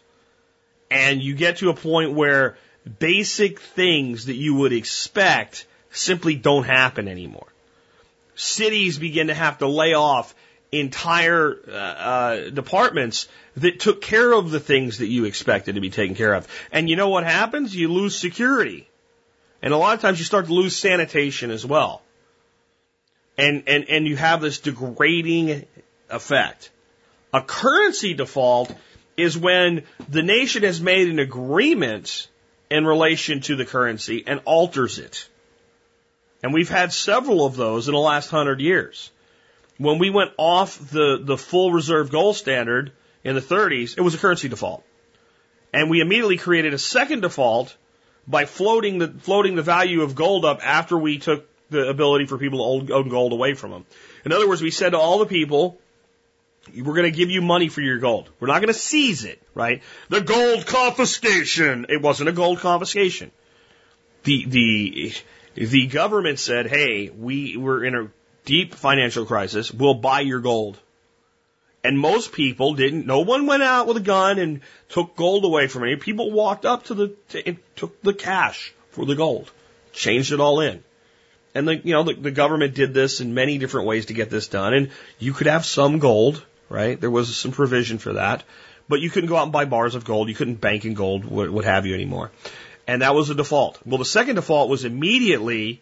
And you get to a point where basic things that you would expect simply don't happen anymore. Cities begin to have to lay off entire uh, uh, departments that took care of the things that you expected to be taken care of. And you know what happens? You lose security. And a lot of times you start to lose sanitation as well. And, and, and you have this degrading effect. A currency default is when the nation has made an agreement in relation to the currency and alters it. And we've had several of those in the last hundred years. When we went off the, the full reserve gold standard in the 30s, it was a currency default. And we immediately created a second default by floating the, floating the value of gold up after we took the ability for people to own gold away from them. In other words, we said to all the people we're going to give you money for your gold. We're not going to seize it, right? The gold confiscation. It wasn't a gold confiscation. The, the, the government said, hey, we, we're in a deep financial crisis. We'll buy your gold. And most people didn't, no one went out with a gun and took gold away from any. People walked up to the, to, and took the cash for the gold, changed it all in. And the, you know, the, the government did this in many different ways to get this done. And you could have some gold, right? There was some provision for that. But you couldn't go out and buy bars of gold. You couldn't bank in gold, what, what have you anymore. And that was a default. Well, the second default was immediately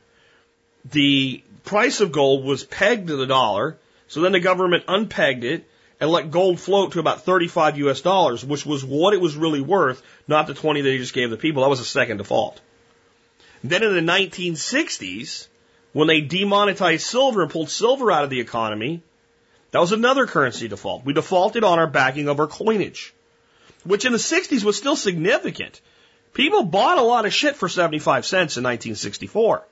the price of gold was pegged to the dollar. So then the government unpegged it and let gold float to about 35 US dollars, which was what it was really worth, not the 20 that he just gave the people. That was a second default. Then in the 1960s, when they demonetized silver and pulled silver out of the economy, that was another currency default. We defaulted on our backing of our coinage, which in the 60s was still significant. People bought a lot of shit for 75 cents in 1964.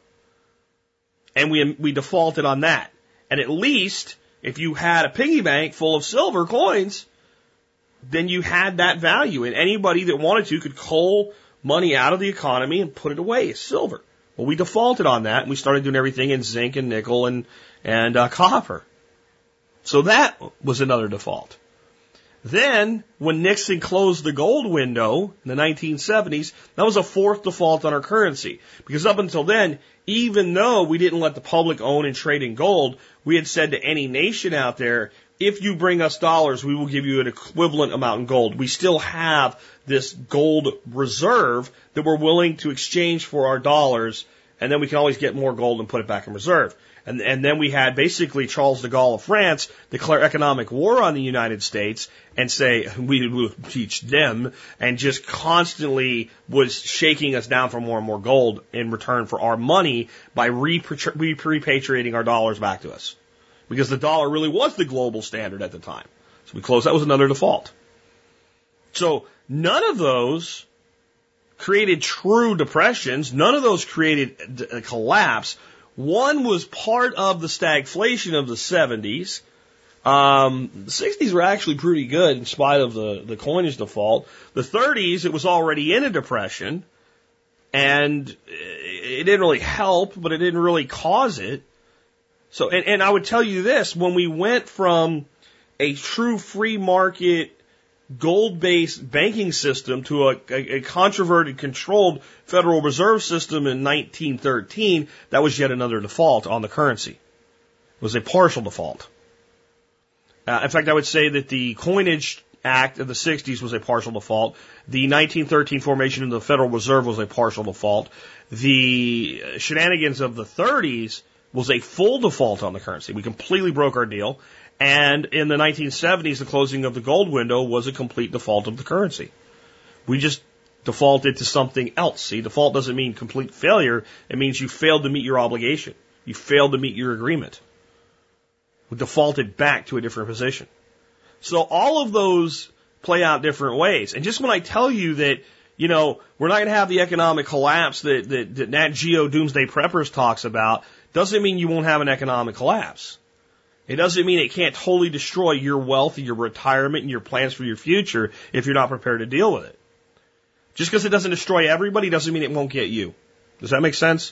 And we, we defaulted on that. And at least if you had a piggy bank full of silver coins, then you had that value, and anybody that wanted to could cull money out of the economy and put it away as silver. Well, we defaulted on that, and we started doing everything in zinc and nickel and and uh, copper. So that was another default. Then, when Nixon closed the gold window in the 1970s, that was a fourth default on our currency. Because up until then, even though we didn't let the public own and trade in gold, we had said to any nation out there, if you bring us dollars, we will give you an equivalent amount in gold. We still have this gold reserve that we're willing to exchange for our dollars, and then we can always get more gold and put it back in reserve. And, and then we had basically Charles de Gaulle of France declare economic war on the United States and say, we will teach them, and just constantly was shaking us down for more and more gold in return for our money by repatriating our dollars back to us. Because the dollar really was the global standard at the time. So we closed, that was another default. So none of those created true depressions. None of those created a collapse. One was part of the stagflation of the 70s. Um, the 60s were actually pretty good in spite of the, the coinage default. The 30s, it was already in a depression, and it didn't really help, but it didn't really cause it. So, and, and I would tell you this, when we went from a true free market gold based banking system to a, a, a, controverted controlled Federal Reserve System in 1913, that was yet another default on the currency. It was a partial default. Uh, in fact, I would say that the Coinage Act of the 60s was a partial default. The 1913 formation of the Federal Reserve was a partial default. The shenanigans of the 30s was a full default on the currency. We completely broke our deal. And in the 1970s, the closing of the gold window was a complete default of the currency. We just defaulted to something else. See, default doesn't mean complete failure. It means you failed to meet your obligation. You failed to meet your agreement. We defaulted back to a different position. So all of those play out different ways. And just when I tell you that, you know, we're not going to have the economic collapse that, that, that Nat Geo Doomsday Preppers talks about, doesn't mean you won't have an economic collapse. It doesn't mean it can't totally destroy your wealth, and your retirement, and your plans for your future if you're not prepared to deal with it. Just because it doesn't destroy everybody doesn't mean it won't get you. Does that make sense?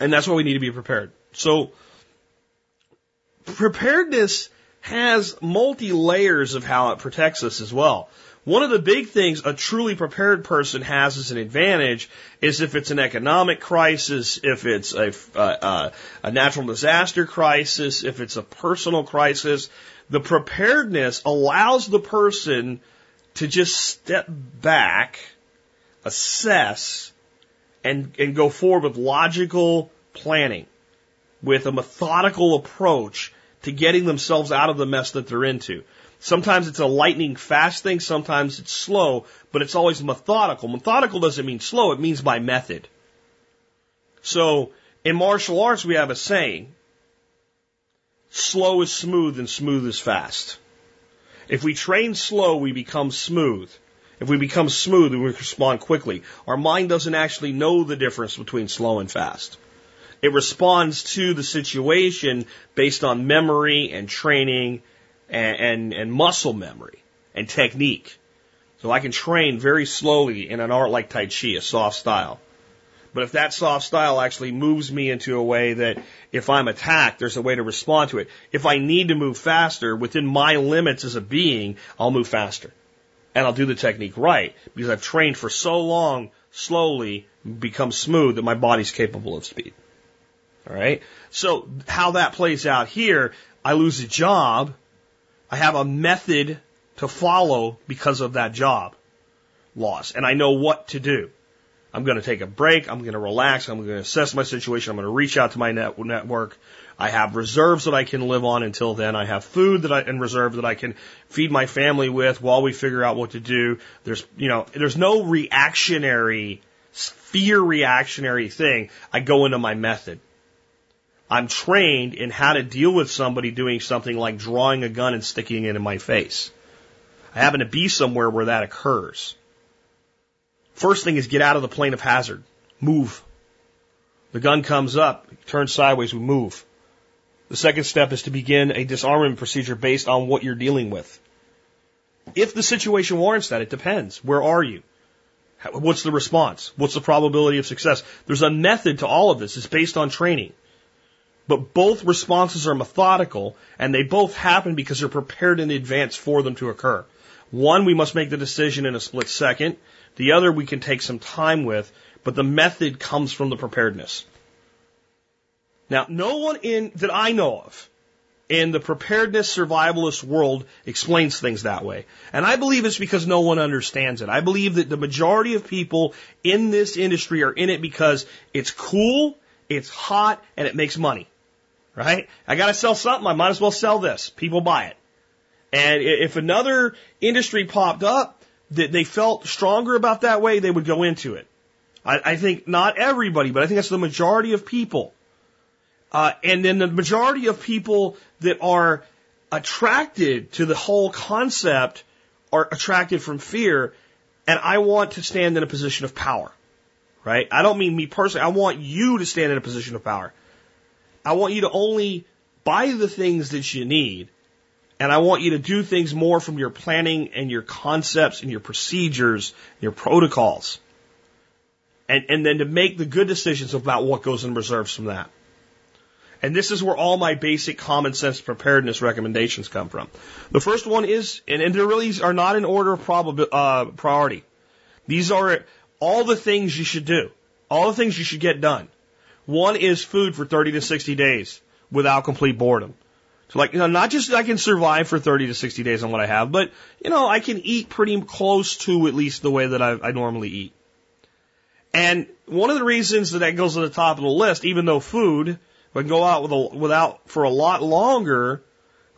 And that's why we need to be prepared. So, preparedness has multi layers of how it protects us as well. One of the big things a truly prepared person has as an advantage is if it's an economic crisis, if it's a, a, a natural disaster crisis, if it's a personal crisis, the preparedness allows the person to just step back, assess, and, and go forward with logical planning, with a methodical approach to getting themselves out of the mess that they're into. Sometimes it's a lightning fast thing, sometimes it's slow, but it's always methodical. Methodical doesn't mean slow, it means by method. So, in martial arts, we have a saying slow is smooth and smooth is fast. If we train slow, we become smooth. If we become smooth, we respond quickly. Our mind doesn't actually know the difference between slow and fast. It responds to the situation based on memory and training and, and, and muscle memory and technique. So I can train very slowly in an art like Tai Chi, a soft style. But if that soft style actually moves me into a way that if I'm attacked, there's a way to respond to it. If I need to move faster within my limits as a being, I'll move faster. And I'll do the technique right because I've trained for so long, slowly become smooth that my body's capable of speed. All right. So how that plays out here, I lose a job. I have a method to follow because of that job loss and I know what to do. I'm going to take a break. I'm going to relax. I'm going to assess my situation. I'm going to reach out to my net, network. I have reserves that I can live on until then. I have food that I, and reserve that I can feed my family with while we figure out what to do. There's, you know, there's no reactionary, fear reactionary thing. I go into my method. I'm trained in how to deal with somebody doing something like drawing a gun and sticking it in my face. I happen to be somewhere where that occurs. First thing is get out of the plane of hazard. Move. The gun comes up, turn sideways, we move. The second step is to begin a disarmament procedure based on what you're dealing with. If the situation warrants that, it depends. Where are you? What's the response? What's the probability of success? There's a method to all of this. It's based on training. But both responses are methodical and they both happen because they're prepared in advance for them to occur. One, we must make the decision in a split second. The other we can take some time with, but the method comes from the preparedness. Now, no one in, that I know of in the preparedness survivalist world explains things that way. And I believe it's because no one understands it. I believe that the majority of people in this industry are in it because it's cool, it's hot, and it makes money. Right? I gotta sell something, I might as well sell this. People buy it. And if another industry popped up that they felt stronger about that way, they would go into it. I, I think not everybody, but I think that's the majority of people. Uh, and then the majority of people that are attracted to the whole concept are attracted from fear. And I want to stand in a position of power, right? I don't mean me personally. I want you to stand in a position of power. I want you to only buy the things that you need and I want you to do things more from your planning and your concepts and your procedures, your protocols. And, and then to make the good decisions about what goes in reserves from that. And this is where all my basic common sense preparedness recommendations come from. The first one is, and, and they really are not in order of probabi- uh, priority. These are all the things you should do. All the things you should get done. One is food for 30 to 60 days without complete boredom. So like, you know, not just I can survive for 30 to 60 days on what I have, but, you know, I can eat pretty close to at least the way that I, I normally eat. And one of the reasons that that goes to the top of the list, even though food, I can go out with a, without for a lot longer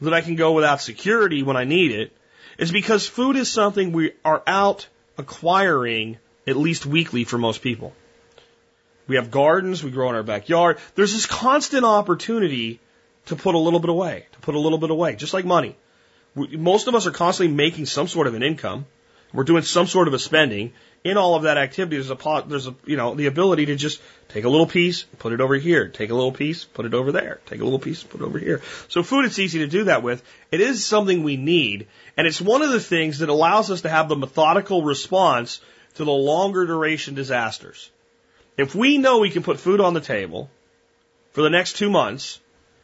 than I can go without security when I need it, is because food is something we are out acquiring at least weekly for most people. We have gardens, we grow in our backyard. There's this constant opportunity to put a little bit away, to put a little bit away, just like money. We, most of us are constantly making some sort of an income. We're doing some sort of a spending. In all of that activity, there's a there's a you know the ability to just take a little piece, put it over here, take a little piece, put it over there, take a little piece, put it over here. So food, it's easy to do that with. It is something we need, and it's one of the things that allows us to have the methodical response to the longer duration disasters. If we know we can put food on the table for the next two months,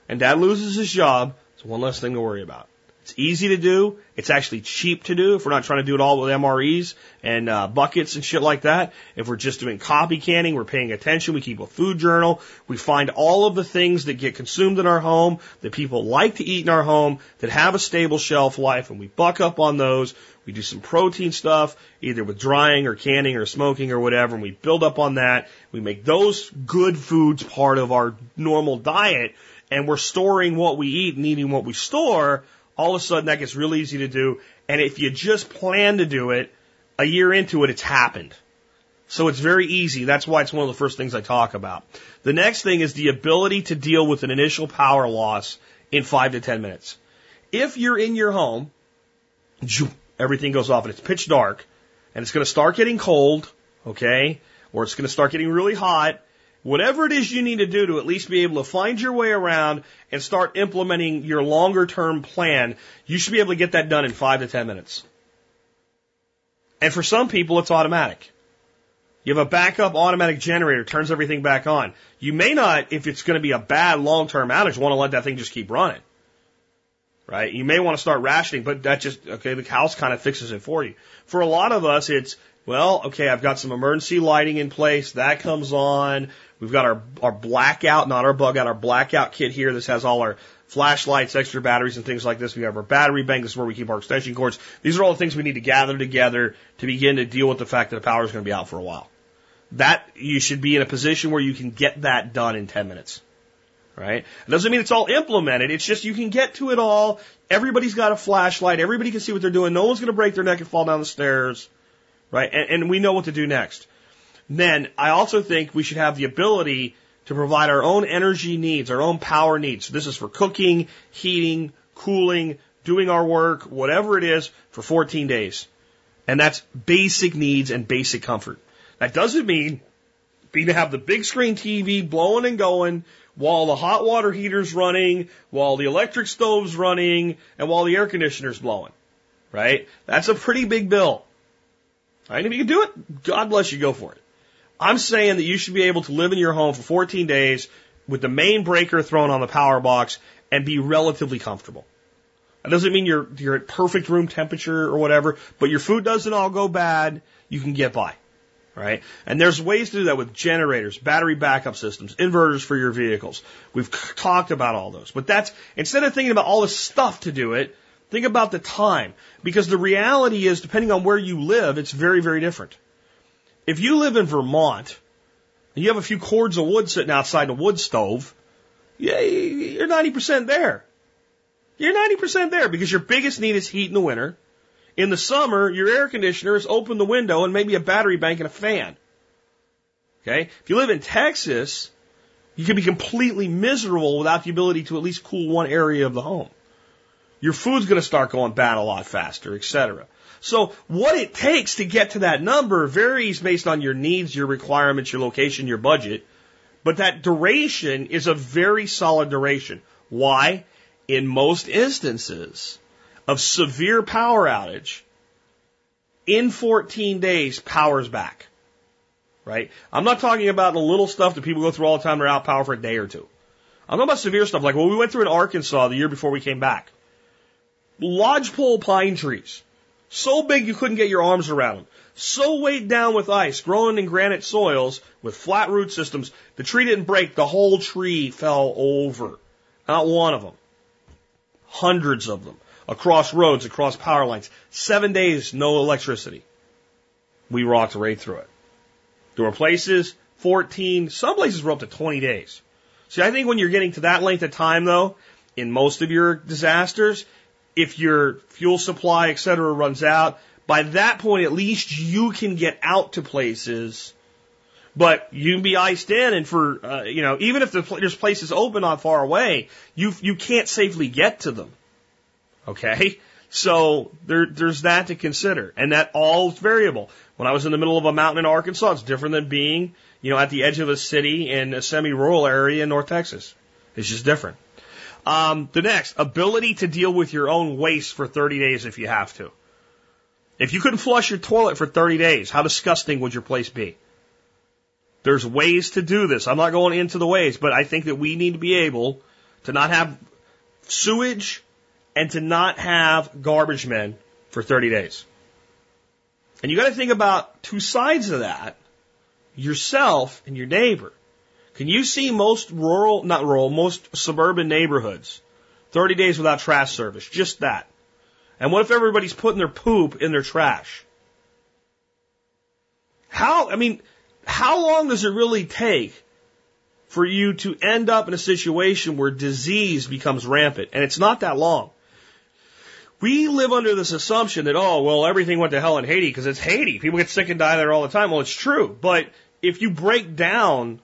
and dad loses his job, it's one less thing to worry about. It's easy to do. It's actually cheap to do if we're not trying to do it all with MREs and uh, buckets and shit like that. If we're just doing copy canning, we're paying attention. We keep a food journal. We find all of the things that get consumed in our home that people like to eat in our home that have a stable shelf life, and we buck up on those. We do some protein stuff, either with drying or canning or smoking or whatever, and we build up on that. We make those good foods part of our normal diet and we're storing what we eat and eating what we store, all of a sudden that gets real easy to do. And if you just plan to do it, a year into it, it's happened. So it's very easy. That's why it's one of the first things I talk about. The next thing is the ability to deal with an initial power loss in five to ten minutes. If you're in your home, everything goes off and it's pitch dark and it's going to start getting cold, okay? Or it's going to start getting really hot Whatever it is you need to do to at least be able to find your way around and start implementing your longer term plan, you should be able to get that done in five to ten minutes. And for some people, it's automatic. You have a backup automatic generator, turns everything back on. You may not, if it's going to be a bad long term outage, want to let that thing just keep running. Right? You may want to start rationing, but that just, okay, the house kind of fixes it for you. For a lot of us, it's, well, okay, I've got some emergency lighting in place. That comes on. We've got our, our blackout, not our bug out, our blackout kit here. This has all our flashlights, extra batteries, and things like this. We have our battery bank. This is where we keep our extension cords. These are all the things we need to gather together to begin to deal with the fact that the power is going to be out for a while. That you should be in a position where you can get that done in 10 minutes. Right? It doesn't mean it's all implemented. It's just you can get to it all. Everybody's got a flashlight. Everybody can see what they're doing. No one's going to break their neck and fall down the stairs. Right? And, and we know what to do next. Then I also think we should have the ability to provide our own energy needs, our own power needs. So this is for cooking, heating, cooling, doing our work, whatever it is, for 14 days. And that's basic needs and basic comfort. That doesn't mean being to have the big screen TV blowing and going while the hot water heater's running, while the electric stove's running, and while the air conditioner's blowing. Right? That's a pretty big bill. Right? If you can do it, God bless you, go for it. I'm saying that you should be able to live in your home for 14 days with the main breaker thrown on the power box and be relatively comfortable. That doesn't mean you're, you're at perfect room temperature or whatever, but your food doesn't all go bad. You can get by. Right? And there's ways to do that with generators, battery backup systems, inverters for your vehicles. We've talked about all those. But that's, instead of thinking about all this stuff to do it, think about the time. Because the reality is, depending on where you live, it's very, very different. If you live in Vermont and you have a few cords of wood sitting outside a wood stove, yeah, you're 90% there. You're 90% there because your biggest need is heat in the winter. In the summer, your air conditioner is open the window and maybe a battery bank and a fan. Okay? If you live in Texas, you can be completely miserable without the ability to at least cool one area of the home. Your food's going to start going bad a lot faster, etc. So what it takes to get to that number varies based on your needs, your requirements, your location, your budget. But that duration is a very solid duration. Why? In most instances of severe power outage, in 14 days, power's back. Right? I'm not talking about the little stuff that people go through all the time. They're out power for a day or two. I'm talking about severe stuff like what we went through in Arkansas the year before we came back. Lodgepole pine trees so big you couldn't get your arms around them. So weighed down with ice, growing in granite soils with flat root systems, the tree didn't break. The whole tree fell over. Not one of them. Hundreds of them. Across roads, across power lines. Seven days, no electricity. We rocked right through it. There were places, 14, some places were up to 20 days. See, I think when you're getting to that length of time though, in most of your disasters, if your fuel supply, et cetera, runs out, by that point, at least you can get out to places. But you can be iced in, and for uh, you know, even if the, there's places open not far away, you you can't safely get to them. Okay, so there there's that to consider, and that all is variable. When I was in the middle of a mountain in Arkansas, it's different than being you know at the edge of a city in a semi-rural area in North Texas. It's just different. Um, the next, ability to deal with your own waste for 30 days if you have to. If you couldn't flush your toilet for 30 days, how disgusting would your place be? There's ways to do this. I'm not going into the ways, but I think that we need to be able to not have sewage and to not have garbage men for 30 days. And you got to think about two sides of that yourself and your neighbor. Can you see most rural, not rural, most suburban neighborhoods, 30 days without trash service? Just that. And what if everybody's putting their poop in their trash? How, I mean, how long does it really take for you to end up in a situation where disease becomes rampant? And it's not that long. We live under this assumption that, oh, well, everything went to hell in Haiti because it's Haiti. People get sick and die there all the time. Well, it's true. But if you break down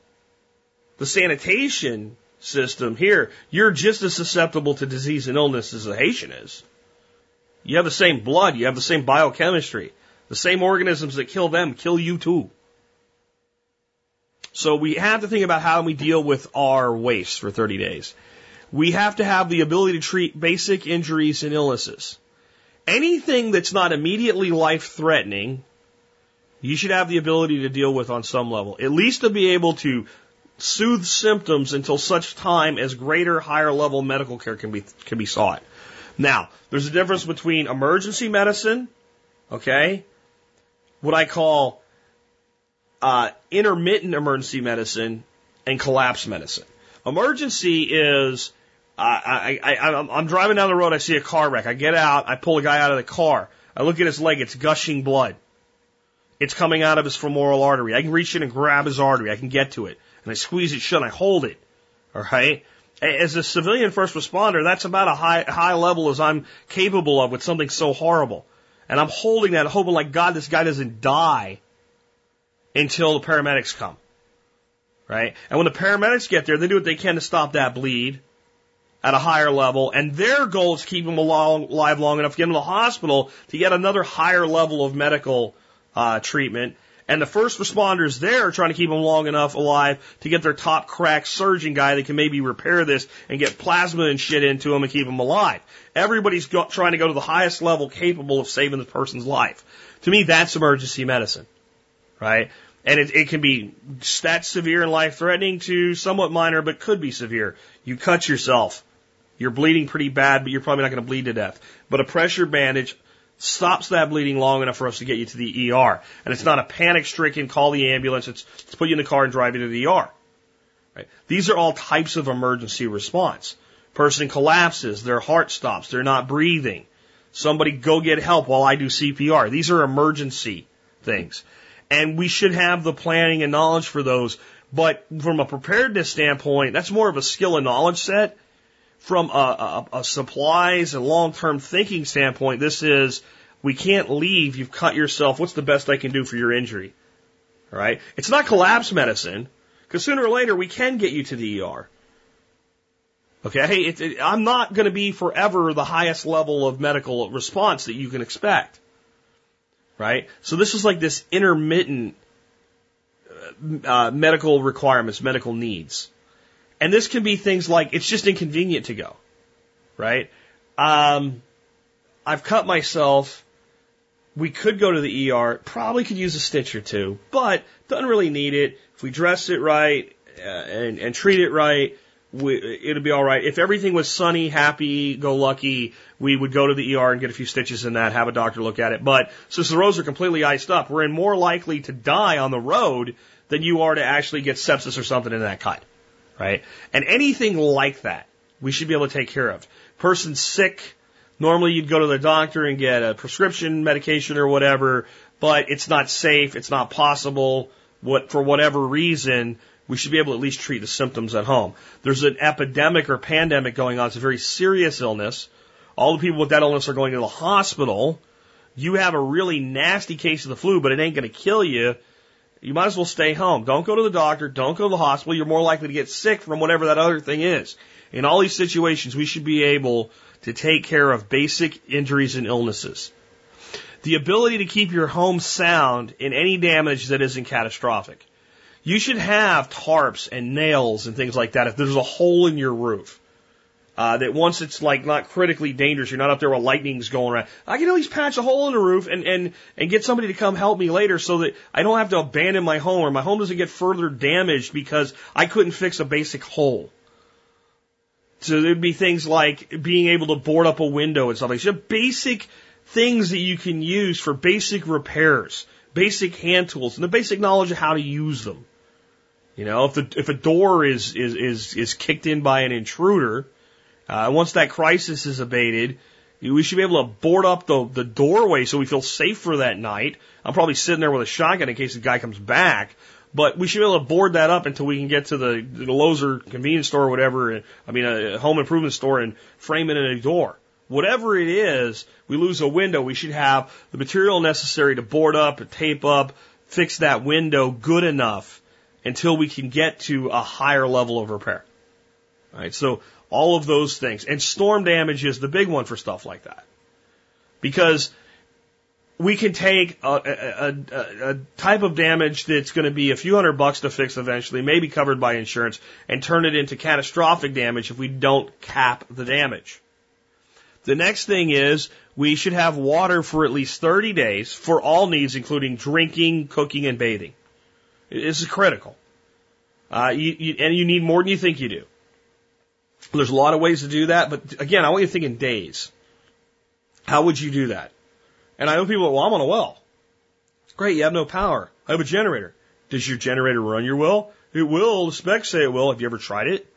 the sanitation system here, you're just as susceptible to disease and illness as a Haitian is. You have the same blood, you have the same biochemistry. The same organisms that kill them kill you too. So we have to think about how we deal with our waste for 30 days. We have to have the ability to treat basic injuries and illnesses. Anything that's not immediately life threatening, you should have the ability to deal with on some level. At least to be able to soothe symptoms until such time as greater, higher level medical care can be, can be sought. Now, there's a difference between emergency medicine, okay, what I call uh, intermittent emergency medicine, and collapse medicine. Emergency is I, I, I, I'm driving down the road, I see a car wreck. I get out, I pull a guy out of the car. I look at his leg, it's gushing blood. It's coming out of his femoral artery. I can reach in and grab his artery. I can get to it. And I squeeze it shut I hold it. All right? As a civilian first responder, that's about a high, high level as I'm capable of with something so horrible. And I'm holding that, hoping like, God, this guy doesn't die until the paramedics come. Right? And when the paramedics get there, they do what they can to stop that bleed at a higher level, and their goal is to keep them alive long enough to get them to the hospital to get another higher level of medical uh, treatment. And the first responders there are trying to keep them long enough alive to get their top crack surgeon guy that can maybe repair this and get plasma and shit into them and keep them alive. Everybody's trying to go to the highest level capable of saving the person's life. To me, that's emergency medicine, right? And it, it can be that severe and life threatening to somewhat minor, but could be severe. You cut yourself. You're bleeding pretty bad, but you're probably not going to bleed to death. But a pressure bandage stops that bleeding long enough for us to get you to the ER. And it's not a panic stricken, call the ambulance, it's, it's put you in the car and drive you to the ER. Right? These are all types of emergency response. Person collapses, their heart stops, they're not breathing. Somebody go get help while I do CPR. These are emergency things. And we should have the planning and knowledge for those. But from a preparedness standpoint, that's more of a skill and knowledge set from a, a, a supplies and long term thinking standpoint, this is we can't leave. You've cut yourself. What's the best I can do for your injury? All right. It's not collapse medicine because sooner or later we can get you to the ER. Okay. It, it, I'm not going to be forever the highest level of medical response that you can expect. Right. So this is like this intermittent uh, uh medical requirements, medical needs. And this can be things like it's just inconvenient to go, right? Um, I've cut myself. We could go to the ER. Probably could use a stitch or two, but doesn't really need it. If we dress it right uh, and, and treat it right, we, it'll be all right. If everything was sunny, happy, go lucky, we would go to the ER and get a few stitches in that, have a doctor look at it. But since the roads are completely iced up, we're in more likely to die on the road than you are to actually get sepsis or something in that cut right? And anything like that, we should be able to take care of. Person's sick, normally you'd go to the doctor and get a prescription medication or whatever, but it's not safe, it's not possible, what, for whatever reason, we should be able to at least treat the symptoms at home. There's an epidemic or pandemic going on, it's a very serious illness. All the people with that illness are going to the hospital. You have a really nasty case of the flu, but it ain't going to kill you you might as well stay home. Don't go to the doctor. Don't go to the hospital. You're more likely to get sick from whatever that other thing is. In all these situations, we should be able to take care of basic injuries and illnesses. The ability to keep your home sound in any damage that isn't catastrophic. You should have tarps and nails and things like that if there's a hole in your roof. Uh, that once it's like not critically dangerous, you're not up there where lightning's going around. I can at least patch a hole in the roof and, and, and get somebody to come help me later so that I don't have to abandon my home or my home doesn't get further damaged because I couldn't fix a basic hole. So there'd be things like being able to board up a window and stuff like that. Basic things that you can use for basic repairs, basic hand tools, and the basic knowledge of how to use them. You know, if the if a door is is is is kicked in by an intruder, uh, once that crisis is abated, we should be able to board up the, the doorway so we feel safe for that night. I'm probably sitting there with a shotgun in case the guy comes back. But we should be able to board that up until we can get to the, the Lowe's or convenience store or whatever. I mean, a home improvement store and frame it in a door. Whatever it is, we lose a window. We should have the material necessary to board up, tape up, fix that window good enough until we can get to a higher level of repair. All right. So all of those things. And storm damage is the big one for stuff like that. Because we can take a, a, a, a type of damage that's going to be a few hundred bucks to fix eventually, maybe covered by insurance, and turn it into catastrophic damage if we don't cap the damage. The next thing is we should have water for at least 30 days for all needs, including drinking, cooking, and bathing. This is critical. Uh, you, you, and you need more than you think you do. There's a lot of ways to do that, but again, I want you to think in days. How would you do that? And I know people, well, I'm on a well. Great, you have no power. I have a generator. Does your generator run your well? It will. The specs say it will. Have you ever tried it?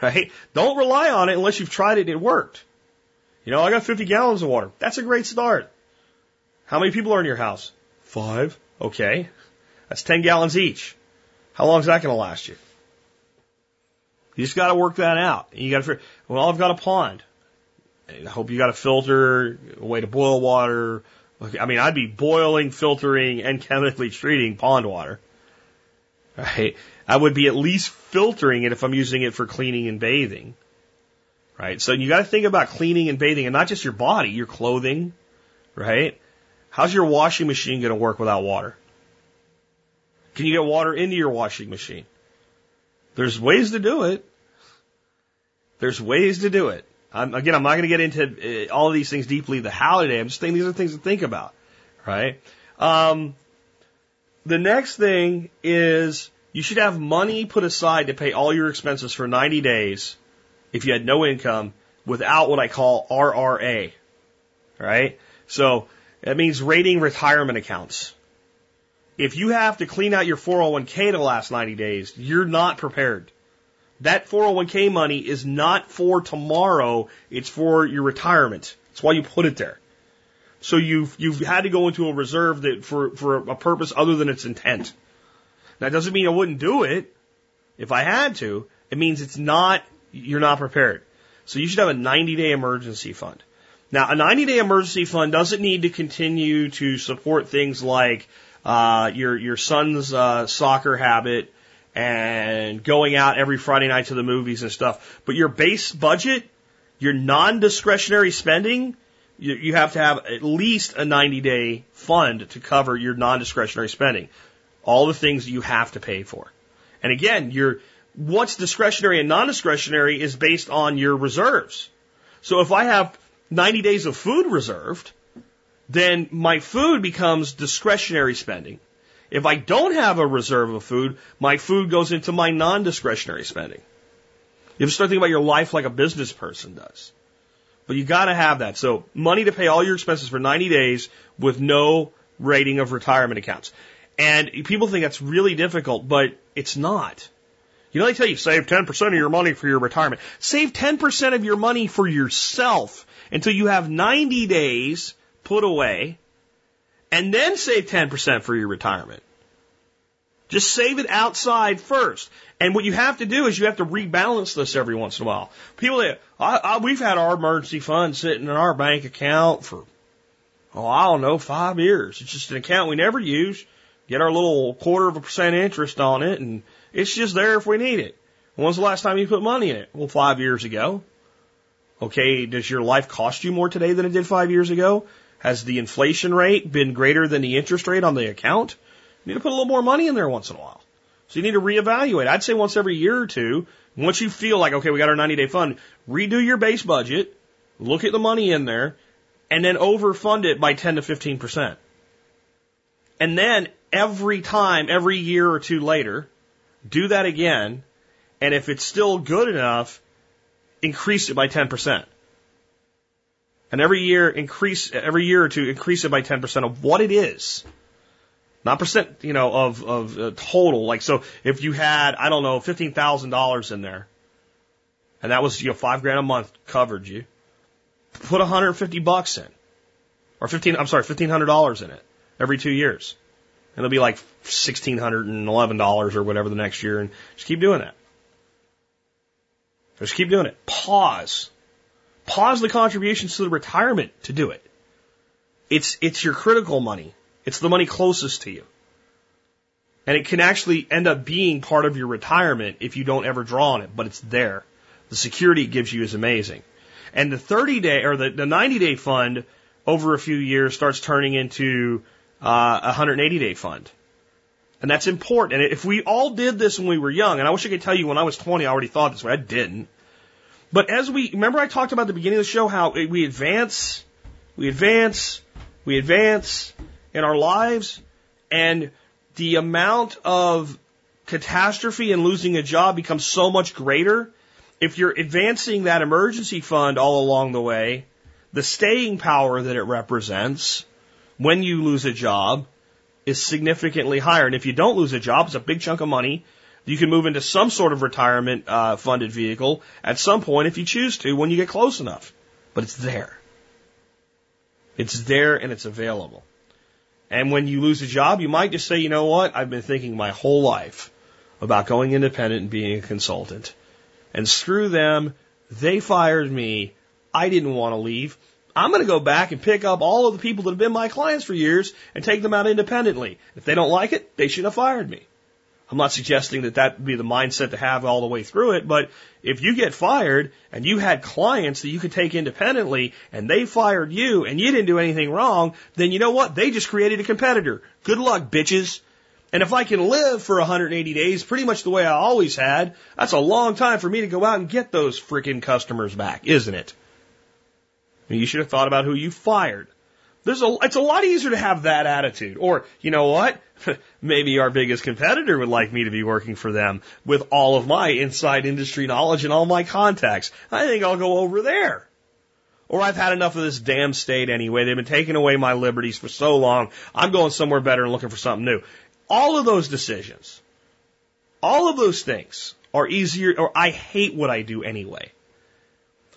Right? Don't rely on it unless you've tried it and it worked. You know, I got 50 gallons of water. That's a great start. How many people are in your house? Five. Okay. That's 10 gallons each. How long is that going to last you? You just got to work that out. You got to well, I've got a pond. I hope you got a filter, a way to boil water. I mean, I'd be boiling, filtering, and chemically treating pond water. Right? I would be at least filtering it if I'm using it for cleaning and bathing. Right? So you got to think about cleaning and bathing and not just your body, your clothing. Right? How's your washing machine going to work without water? Can you get water into your washing machine? There's ways to do it. There's ways to do it. I'm, again, I'm not going to get into uh, all of these things deeply, the how today. I'm just saying these are things to think about, right? Um, the next thing is you should have money put aside to pay all your expenses for 90 days if you had no income without what I call RRA, right? So that means raiding retirement accounts. If you have to clean out your 401k the last 90 days, you're not prepared. That 401k money is not for tomorrow, it's for your retirement. That's why you put it there. So you've, you've had to go into a reserve that for, for a purpose other than its intent. That doesn't mean I wouldn't do it if I had to. It means it's not, you're not prepared. So you should have a 90 day emergency fund. Now, a 90 day emergency fund doesn't need to continue to support things like uh, your your son's uh, soccer habit and going out every Friday night to the movies and stuff. But your base budget, your non-discretionary spending, you, you have to have at least a 90 day fund to cover your non-discretionary spending. All the things you have to pay for. And again, your what's discretionary and non-discretionary is based on your reserves. So if I have 90 days of food reserved, then my food becomes discretionary spending. If I don't have a reserve of food, my food goes into my non-discretionary spending. You have to start thinking about your life like a business person does. But you gotta have that. So money to pay all your expenses for 90 days with no raiding of retirement accounts. And people think that's really difficult, but it's not. You know, they tell you save 10% of your money for your retirement. Save 10% of your money for yourself until you have 90 days put away and then save 10% for your retirement. Just save it outside first. And what you have to do is you have to rebalance this every once in a while. People, that, I, I, we've had our emergency fund sitting in our bank account for, oh, I don't know, five years. It's just an account we never use. Get our little quarter of a percent interest on it, and it's just there if we need it. When's the last time you put money in it? Well, five years ago. Okay, does your life cost you more today than it did five years ago? Has the inflation rate been greater than the interest rate on the account? You need to put a little more money in there once in a while. So you need to reevaluate. I'd say once every year or two, once you feel like, okay, we got our 90 day fund, redo your base budget, look at the money in there, and then overfund it by 10 to 15%. And then every time, every year or two later, do that again. And if it's still good enough, increase it by 10%. And every year increase, every year or two, increase it by 10% of what it is. Not percent, you know, of, of uh, total. Like, so if you had, I don't know, $15,000 in there, and that was, you know, five grand a month covered you, put 150 bucks in. Or 15, I'm sorry, $1,500 in it every two years. And it'll be like $1,611 or whatever the next year, and just keep doing that. Just keep doing it. Pause. Pause the contributions to the retirement to do it. It's, it's your critical money. It's the money closest to you. And it can actually end up being part of your retirement if you don't ever draw on it, but it's there. The security it gives you is amazing. And the 30 day or the, the 90 day fund over a few years starts turning into uh, a 180 day fund. And that's important. And if we all did this when we were young, and I wish I could tell you when I was 20, I already thought this way. I didn't. But as we, remember I talked about the beginning of the show how we advance, we advance, we advance in our lives, and the amount of catastrophe and losing a job becomes so much greater. If you're advancing that emergency fund all along the way, the staying power that it represents when you lose a job is significantly higher. And if you don't lose a job, it's a big chunk of money. You can move into some sort of retirement uh, funded vehicle at some point if you choose to when you get close enough. But it's there. It's there and it's available. And when you lose a job, you might just say, you know what? I've been thinking my whole life about going independent and being a consultant. And screw them. They fired me. I didn't want to leave. I'm going to go back and pick up all of the people that have been my clients for years and take them out independently. If they don't like it, they should have fired me. I'm not suggesting that that would be the mindset to have all the way through it, but if you get fired and you had clients that you could take independently and they fired you and you didn't do anything wrong, then you know what? They just created a competitor. Good luck, bitches. And if I can live for 180 days, pretty much the way I always had, that's a long time for me to go out and get those freaking customers back, isn't it? You should have thought about who you fired. There's a, it's a lot easier to have that attitude. Or, you know what? Maybe our biggest competitor would like me to be working for them with all of my inside industry knowledge and all my contacts. I think I'll go over there. Or I've had enough of this damn state anyway. They've been taking away my liberties for so long. I'm going somewhere better and looking for something new. All of those decisions, all of those things are easier, or I hate what I do anyway.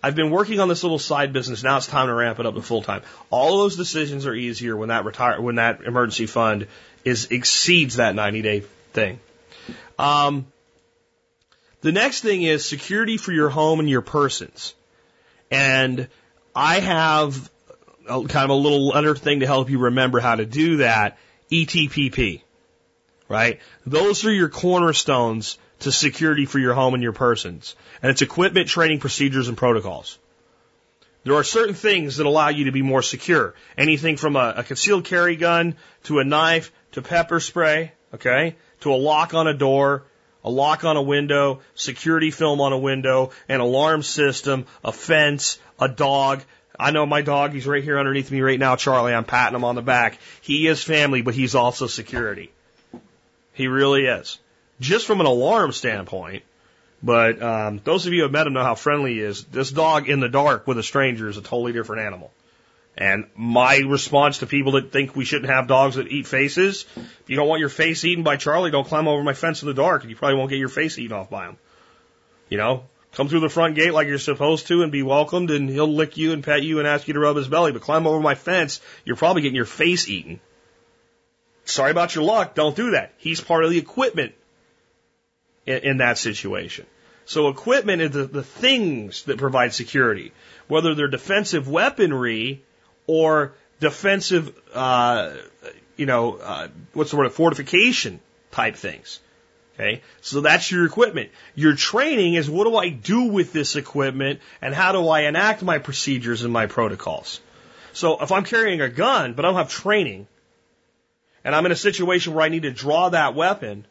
I've been working on this little side business. Now it's time to ramp it up to full time. All those decisions are easier when that retire when that emergency fund is exceeds that 90 day thing. Um, the next thing is security for your home and your persons. And I have a, kind of a little other thing to help you remember how to do that. ETPP. Right? Those are your cornerstones to security for your home and your persons. And it's equipment, training, procedures, and protocols. There are certain things that allow you to be more secure. Anything from a, a concealed carry gun to a knife to pepper spray, okay, to a lock on a door, a lock on a window, security film on a window, an alarm system, a fence, a dog. I know my dog, he's right here underneath me right now, Charlie. I'm patting him on the back. He is family, but he's also security. He really is just from an alarm standpoint. But um, those of you who have met him know how friendly he is. This dog in the dark with a stranger is a totally different animal. And my response to people that think we shouldn't have dogs that eat faces, if you don't want your face eaten by Charlie, don't climb over my fence in the dark, and you probably won't get your face eaten off by him. You know, come through the front gate like you're supposed to and be welcomed, and he'll lick you and pet you and ask you to rub his belly. But climb over my fence, you're probably getting your face eaten. Sorry about your luck. Don't do that. He's part of the equipment in, in that situation. So equipment is the, the things that provide security, whether they're defensive weaponry or defensive, uh, you know, uh, what's the word, fortification type things. Okay, so that's your equipment. Your training is what do I do with this equipment and how do I enact my procedures and my protocols. So if I'm carrying a gun but I don't have training and I'm in a situation where I need to draw that weapon,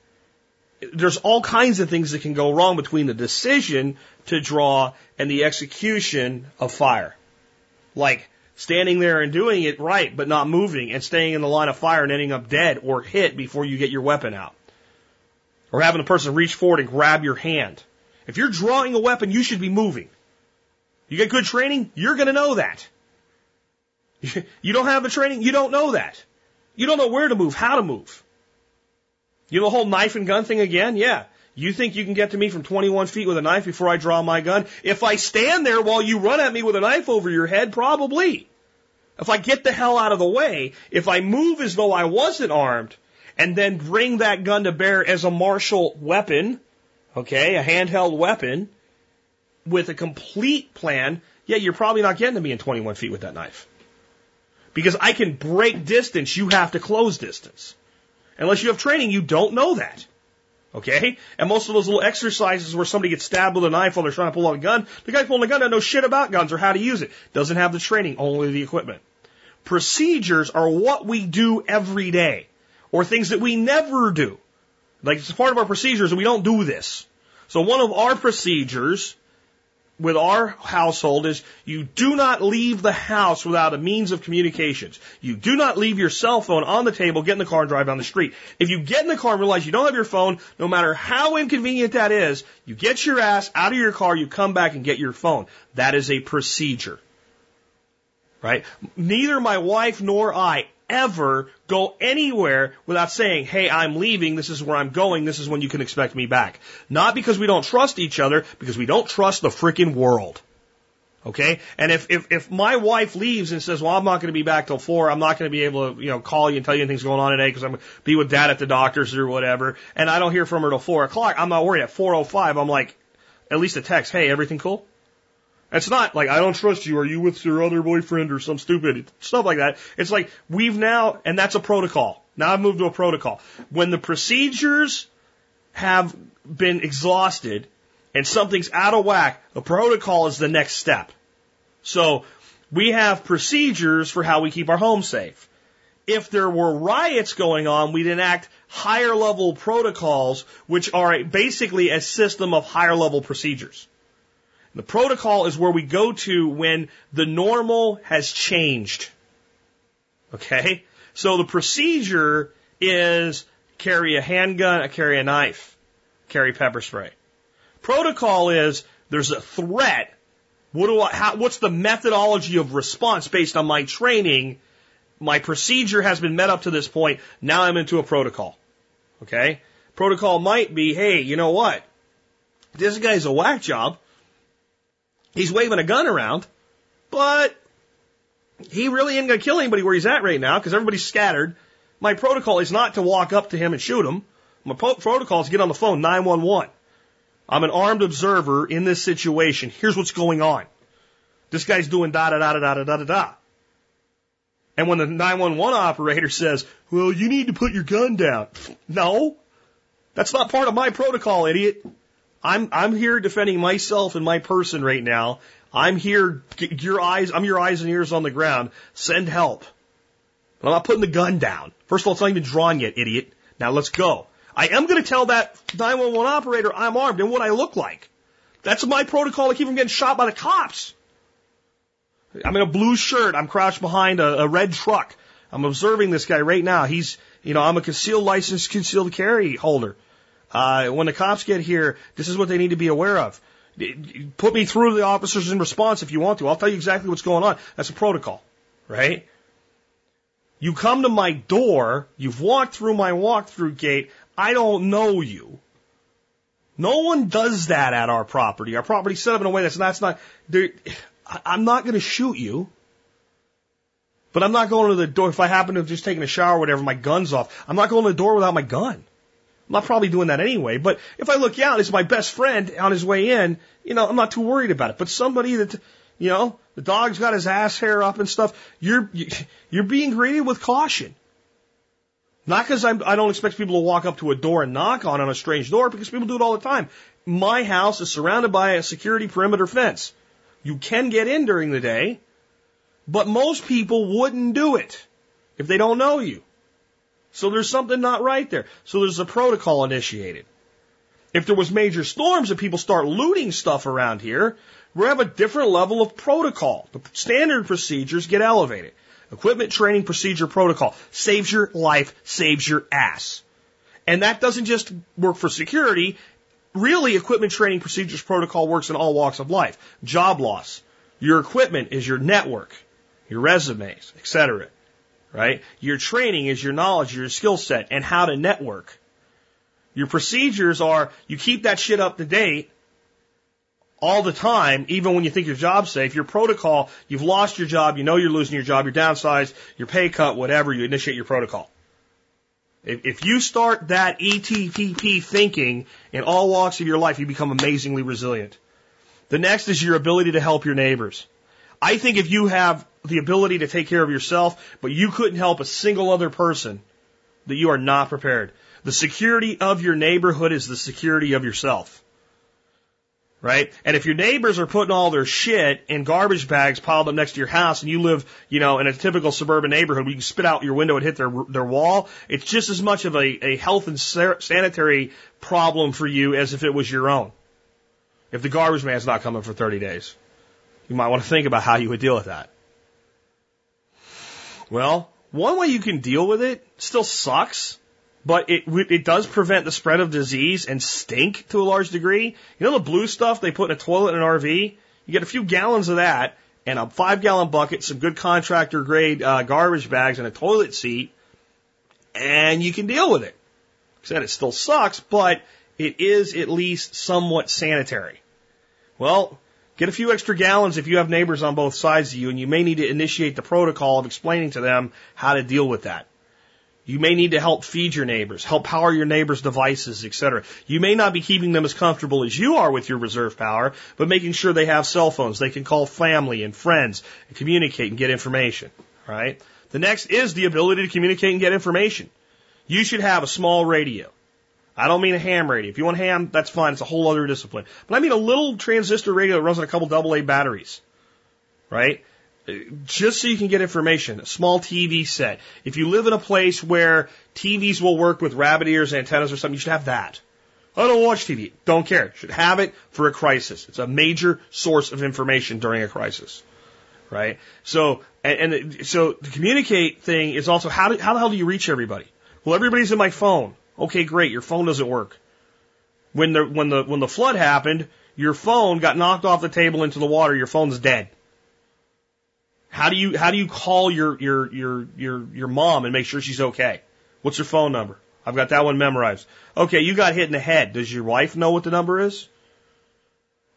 there's all kinds of things that can go wrong between the decision to draw and the execution of fire. Like standing there and doing it right, but not moving and staying in the line of fire and ending up dead or hit before you get your weapon out. Or having a person reach forward and grab your hand. If you're drawing a weapon, you should be moving. You get good training, you're going to know that. You don't have the training, you don't know that. You don't know where to move, how to move. You know the whole knife and gun thing again? Yeah. You think you can get to me from 21 feet with a knife before I draw my gun? If I stand there while you run at me with a knife over your head, probably. If I get the hell out of the way, if I move as though I wasn't armed, and then bring that gun to bear as a martial weapon, okay, a handheld weapon, with a complete plan, yeah, you're probably not getting to me in 21 feet with that knife. Because I can break distance, you have to close distance. Unless you have training, you don't know that. Okay? And most of those little exercises where somebody gets stabbed with a knife while they're trying to pull out a gun, the guy pulling the gun doesn't know shit about guns or how to use it. Doesn't have the training, only the equipment. Procedures are what we do every day or things that we never do. Like it's part of our procedures and we don't do this. So one of our procedures with our household is you do not leave the house without a means of communications. You do not leave your cell phone on the table, get in the car and drive down the street. If you get in the car and realize you don't have your phone, no matter how inconvenient that is, you get your ass out of your car, you come back and get your phone. That is a procedure. Right? Neither my wife nor I ever go anywhere without saying, hey, I'm leaving, this is where I'm going, this is when you can expect me back. Not because we don't trust each other, because we don't trust the freaking world. Okay? And if, if, if my wife leaves and says, well, I'm not going to be back till four, I'm not going to be able to, you know, call you and tell you anything's going on today because I'm going to be with dad at the doctor's or whatever, and I don't hear from her till four o'clock, I'm not worried. At 4.05, I'm like, at least a text, hey, everything cool? It's not like I don't trust you. Are you with your other boyfriend or some stupid stuff like that? It's like we've now, and that's a protocol. Now I've moved to a protocol. When the procedures have been exhausted and something's out of whack, a protocol is the next step. So we have procedures for how we keep our home safe. If there were riots going on, we'd enact higher level protocols, which are basically a system of higher level procedures. The protocol is where we go to when the normal has changed. Okay? So the procedure is carry a handgun, uh, carry a knife, carry pepper spray. Protocol is there's a threat. What do I, how, what's the methodology of response based on my training? My procedure has been met up to this point. Now I'm into a protocol. Okay? Protocol might be, hey, you know what? This guy's a whack job. He's waving a gun around, but he really ain't to kill anybody where he's at right now because everybody's scattered. My protocol is not to walk up to him and shoot him. My pro- protocol is to get on the phone 911. I'm an armed observer in this situation. Here's what's going on. This guy's doing da da da da da da da da. And when the 911 operator says, well, you need to put your gun down. No, that's not part of my protocol, idiot. I'm I'm here defending myself and my person right now. I'm here. Your eyes. I'm your eyes and ears on the ground. Send help. But I'm not putting the gun down. First of all, it's not even drawn yet, idiot. Now let's go. I am going to tell that 911 operator I'm armed and what I look like. That's my protocol to keep from getting shot by the cops. I'm in a blue shirt. I'm crouched behind a, a red truck. I'm observing this guy right now. He's, you know, I'm a concealed license concealed carry holder. Uh, when the cops get here, this is what they need to be aware of. Put me through the officers in response if you want to. I'll tell you exactly what's going on. That's a protocol, right? You come to my door, you've walked through my walk-through gate, I don't know you. No one does that at our property. Our property's set up in a way that's not, not, I'm not going to shoot you. But I'm not going to the door. If I happen to have just taken a shower or whatever, my gun's off. I'm not going to the door without my gun. I'm not probably doing that anyway, but if I look out, it's my best friend on his way in, you know, I'm not too worried about it. But somebody that, you know, the dog's got his ass hair up and stuff, you're, you're being greeted with caution. Not because I don't expect people to walk up to a door and knock on on a strange door, because people do it all the time. My house is surrounded by a security perimeter fence. You can get in during the day, but most people wouldn't do it if they don't know you. So there's something not right there. So there's a protocol initiated. If there was major storms and people start looting stuff around here, we have a different level of protocol. The standard procedures get elevated. Equipment training procedure protocol saves your life, saves your ass. And that doesn't just work for security. Really, equipment training procedures protocol works in all walks of life. Job loss. Your equipment is your network, your resumes, etc right? Your training is your knowledge, your skill set, and how to network. Your procedures are you keep that shit up to date all the time, even when you think your job's safe. Your protocol, you've lost your job, you know you're losing your job, you're downsized, your pay cut, whatever, you initiate your protocol. If, you start that ETPP thinking in all walks of your life, you become amazingly resilient. The next is your ability to help your neighbors. I think if you have the ability to take care of yourself, but you couldn't help a single other person, that you are not prepared. The security of your neighborhood is the security of yourself. right? And if your neighbors are putting all their shit in garbage bags piled up next to your house and you live, you know, in a typical suburban neighborhood where you can spit out your window and hit their, their wall, it's just as much of a, a health and sanitary problem for you as if it was your own. If the garbage man's not coming for 30 days, you might want to think about how you would deal with that. Well, one way you can deal with it still sucks but it it does prevent the spread of disease and stink to a large degree. You know the blue stuff they put in a toilet in an RV? You get a few gallons of that and a five gallon bucket, some good contractor grade uh, garbage bags, and a toilet seat, and you can deal with it. I said it still sucks, but it is at least somewhat sanitary. Well, get a few extra gallons if you have neighbors on both sides of you, and you may need to initiate the protocol of explaining to them how to deal with that. You may need to help feed your neighbors, help power your neighbors' devices, etc. You may not be keeping them as comfortable as you are with your reserve power, but making sure they have cell phones, they can call family and friends and communicate and get information, right? The next is the ability to communicate and get information. You should have a small radio. I don't mean a ham radio. If you want ham, that's fine. It's a whole other discipline. But I mean a little transistor radio that runs on a couple AA batteries, right? just so you can get information, a small TV set. If you live in a place where TVs will work with rabbit ears, antennas, or something, you should have that. I don't watch TV. Don't care. Should have it for a crisis. It's a major source of information during a crisis, right? So, and, and so the communicate thing is also how do, how the hell do you reach everybody? Well, everybody's in my phone. Okay, great. Your phone doesn't work. When the when the when the flood happened, your phone got knocked off the table into the water. Your phone's dead. How do you how do you call your your your your your mom and make sure she's okay? What's her phone number? I've got that one memorized. Okay, you got hit in the head. Does your wife know what the number is?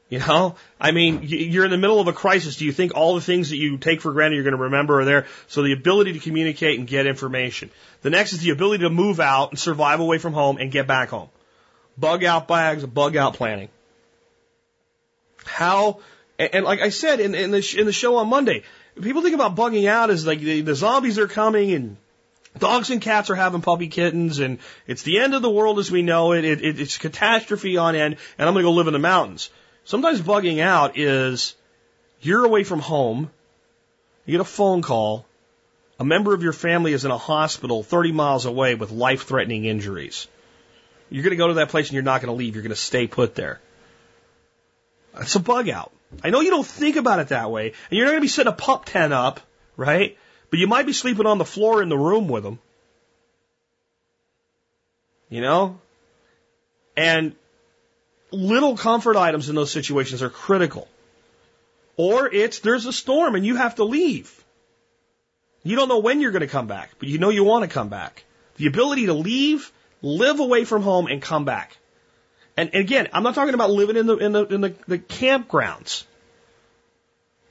You know, I mean, you're in the middle of a crisis. Do you think all the things that you take for granted you're going to remember are there? So the ability to communicate and get information. The next is the ability to move out and survive away from home and get back home. Bug out bags, bug out planning. How, and like I said in, in the, in the show on Monday, people think about bugging out as like the, the zombies are coming and dogs and cats are having puppy kittens and it's the end of the world as we know it. it, it it's catastrophe on end and I'm going to go live in the mountains. Sometimes bugging out is you're away from home, you get a phone call, a member of your family is in a hospital 30 miles away with life threatening injuries. You're going to go to that place and you're not going to leave. You're going to stay put there. That's a bug out. I know you don't think about it that way, and you're not going to be setting a pup tent up, right? But you might be sleeping on the floor in the room with them. You know? And little comfort items in those situations are critical. Or it's there's a storm and you have to leave. You don't know when you're going to come back, but you know you want to come back. The ability to leave, live away from home, and come back. And, and again, I'm not talking about living in the in the in the, the campgrounds.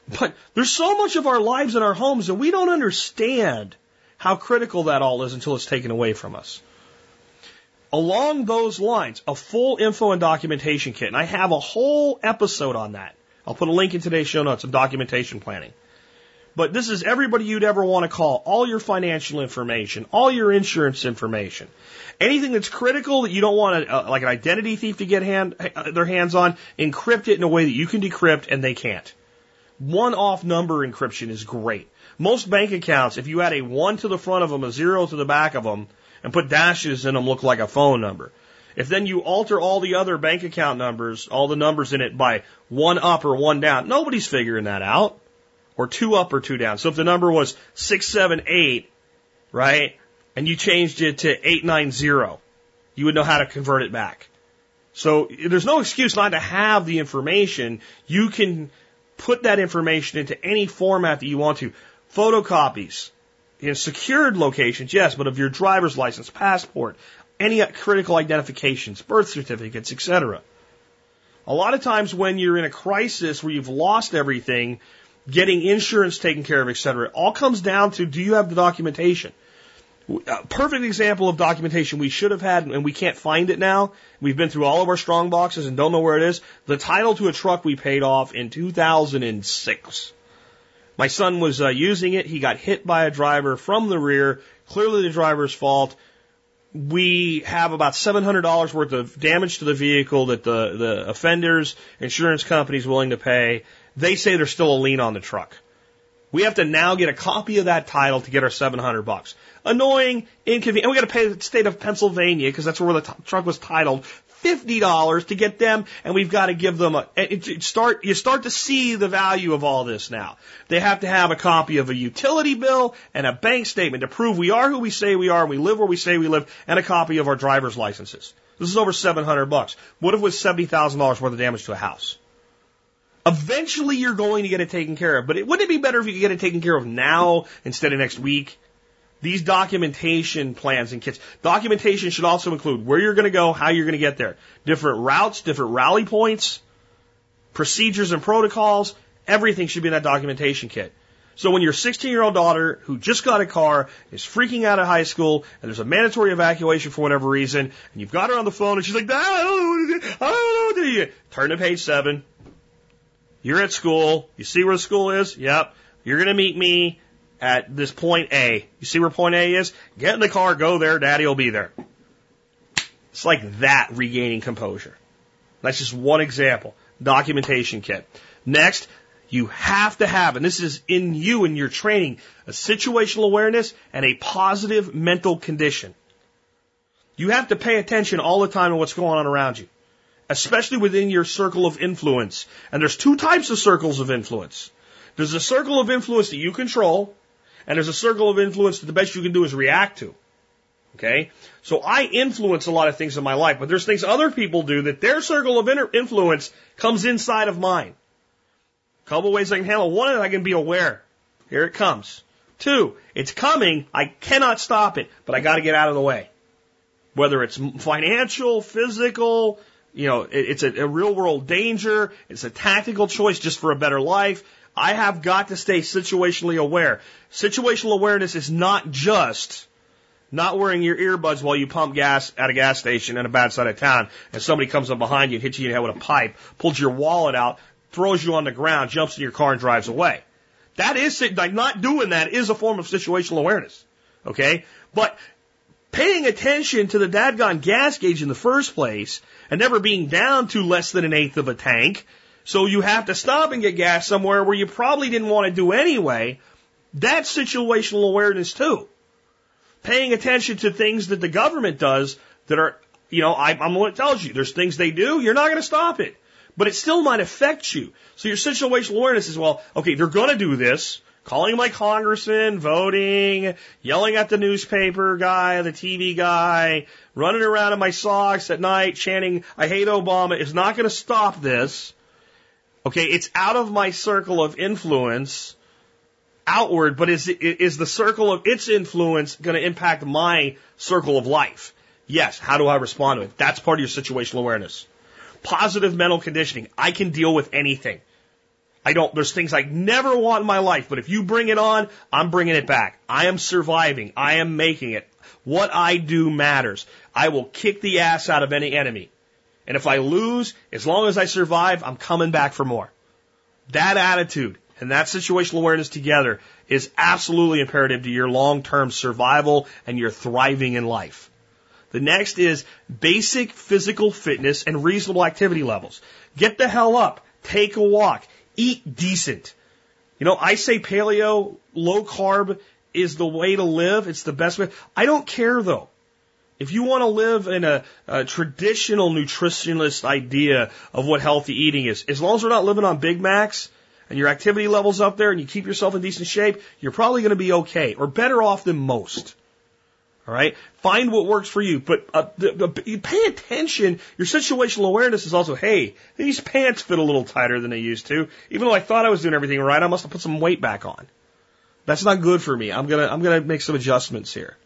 But there's so much of our lives in our homes that we don't understand how critical that all is until it's taken away from us. Along those lines, a full info and documentation kit, and I have a whole episode on that. I'll put a link in today's show notes of documentation planning. But this is everybody you'd ever want to call, all your financial information, all your insurance information. Anything that's critical that you don't want a, uh, like an identity thief to get hand, uh, their hands on, encrypt it in a way that you can decrypt and they can't. One off number encryption is great. Most bank accounts, if you add a one to the front of them, a zero to the back of them, and put dashes in them, look like a phone number. If then you alter all the other bank account numbers, all the numbers in it by one up or one down, nobody's figuring that out. Or two up or two down. So if the number was 678, right, and you changed it to 890, you would know how to convert it back. So there's no excuse not to have the information. You can put that information into any format that you want to. Photocopies in secured locations, yes, but of your driver's license, passport, any critical identifications, birth certificates, etc. A lot of times when you're in a crisis where you've lost everything, getting insurance taken care of, et cetera. It all comes down to do you have the documentation? A perfect example of documentation we should have had and we can't find it now. We've been through all of our strong boxes and don't know where it is. The title to a truck we paid off in 2006. My son was uh, using it. He got hit by a driver from the rear. Clearly the driver's fault. we have about $700 worth of damage to the vehicle that the, the offender's insurance company is willing to pay. They say there's still a lien on the truck. We have to now get a copy of that title to get our 700 bucks. Annoying, inconvenient. And we got to pay the state of Pennsylvania because that's where the t- truck was titled fifty dollars to get them, and we've got to give them a it, it start. You start to see the value of all this now. They have to have a copy of a utility bill and a bank statement to prove we are who we say we are, and we live where we say we live, and a copy of our driver's licenses. This is over seven hundred bucks. What if it was seventy thousand dollars worth of damage to a house? Eventually, you're going to get it taken care of. But it, wouldn't it be better if you could get it taken care of now instead of next week? These documentation plans and kits. Documentation should also include where you're going to go, how you're going to get there, different routes, different rally points, procedures and protocols. Everything should be in that documentation kit. So when your 16 year old daughter who just got a car is freaking out at high school and there's a mandatory evacuation for whatever reason and you've got her on the phone and she's like, I don't know, I don't know, do you? Turn to page seven. You're at school. You see where the school is? Yep. You're going to meet me at this point A. You see where point A is? Get in the car, go there, daddy will be there. It's like that regaining composure. That's just one example. Documentation kit. Next, you have to have, and this is in you in your training, a situational awareness and a positive mental condition. You have to pay attention all the time to what's going on around you, especially within your circle of influence. And there's two types of circles of influence. There's a circle of influence that you control, and there's a circle of influence that the best you can do is react to. Okay? So I influence a lot of things in my life, but there's things other people do that their circle of influence comes inside of mine. A couple ways I can handle one, I can be aware. Here it comes. Two, it's coming. I cannot stop it, but I got to get out of the way. Whether it's financial, physical, you know, it's a, a real world danger. It's a tactical choice just for a better life. I have got to stay situationally aware. Situational awareness is not just not wearing your earbuds while you pump gas at a gas station in a bad side of town and somebody comes up behind you and hits you in the head with a pipe, pulls your wallet out, throws you on the ground, jumps in your car and drives away. That is, like not doing that is a form of situational awareness. Okay? But paying attention to the dadgone gas gauge in the first place and never being down to less than an eighth of a tank so you have to stop and get gas somewhere where you probably didn't want to do anyway. That's situational awareness too. Paying attention to things that the government does that are, you know, I, I'm what tells you. There's things they do, you're not going to stop it. But it still might affect you. So your situational awareness is, well, okay, they're going to do this. Calling my congressman, voting, yelling at the newspaper guy, the TV guy, running around in my socks at night chanting, I hate Obama is not going to stop this. Okay, it's out of my circle of influence outward, but is, is the circle of its influence going to impact my circle of life? Yes. How do I respond to it? That's part of your situational awareness. Positive mental conditioning. I can deal with anything. I don't, there's things I never want in my life, but if you bring it on, I'm bringing it back. I am surviving. I am making it. What I do matters. I will kick the ass out of any enemy. And if I lose, as long as I survive, I'm coming back for more. That attitude and that situational awareness together is absolutely imperative to your long-term survival and your thriving in life. The next is basic physical fitness and reasonable activity levels. Get the hell up. Take a walk. Eat decent. You know, I say paleo, low carb is the way to live. It's the best way. I don't care though. If you want to live in a, a, traditional nutritionist idea of what healthy eating is, as long as we're not living on Big Macs and your activity levels up there and you keep yourself in decent shape, you're probably going to be okay or better off than most. All right, find what works for you, but uh, the, the, pay attention. Your situational awareness is also, hey, these pants fit a little tighter than they used to. Even though I thought I was doing everything right, I must have put some weight back on. That's not good for me. I'm gonna I'm gonna make some adjustments here.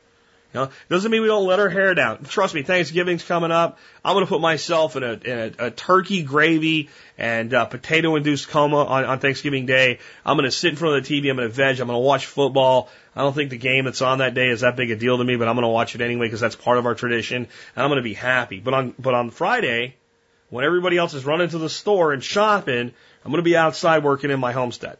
You know, doesn't mean we don't let our hair down. Trust me, Thanksgiving's coming up. I'm going to put myself in a, in a, a turkey gravy and uh, potato induced coma on, on Thanksgiving Day. I'm going to sit in front of the TV. I'm going to veg. I'm going to watch football. I don't think the game that's on that day is that big a deal to me, but I'm going to watch it anyway because that's part of our tradition, and I'm going to be happy. But on but on Friday, when everybody else is running to the store and shopping, I'm going to be outside working in my homestead,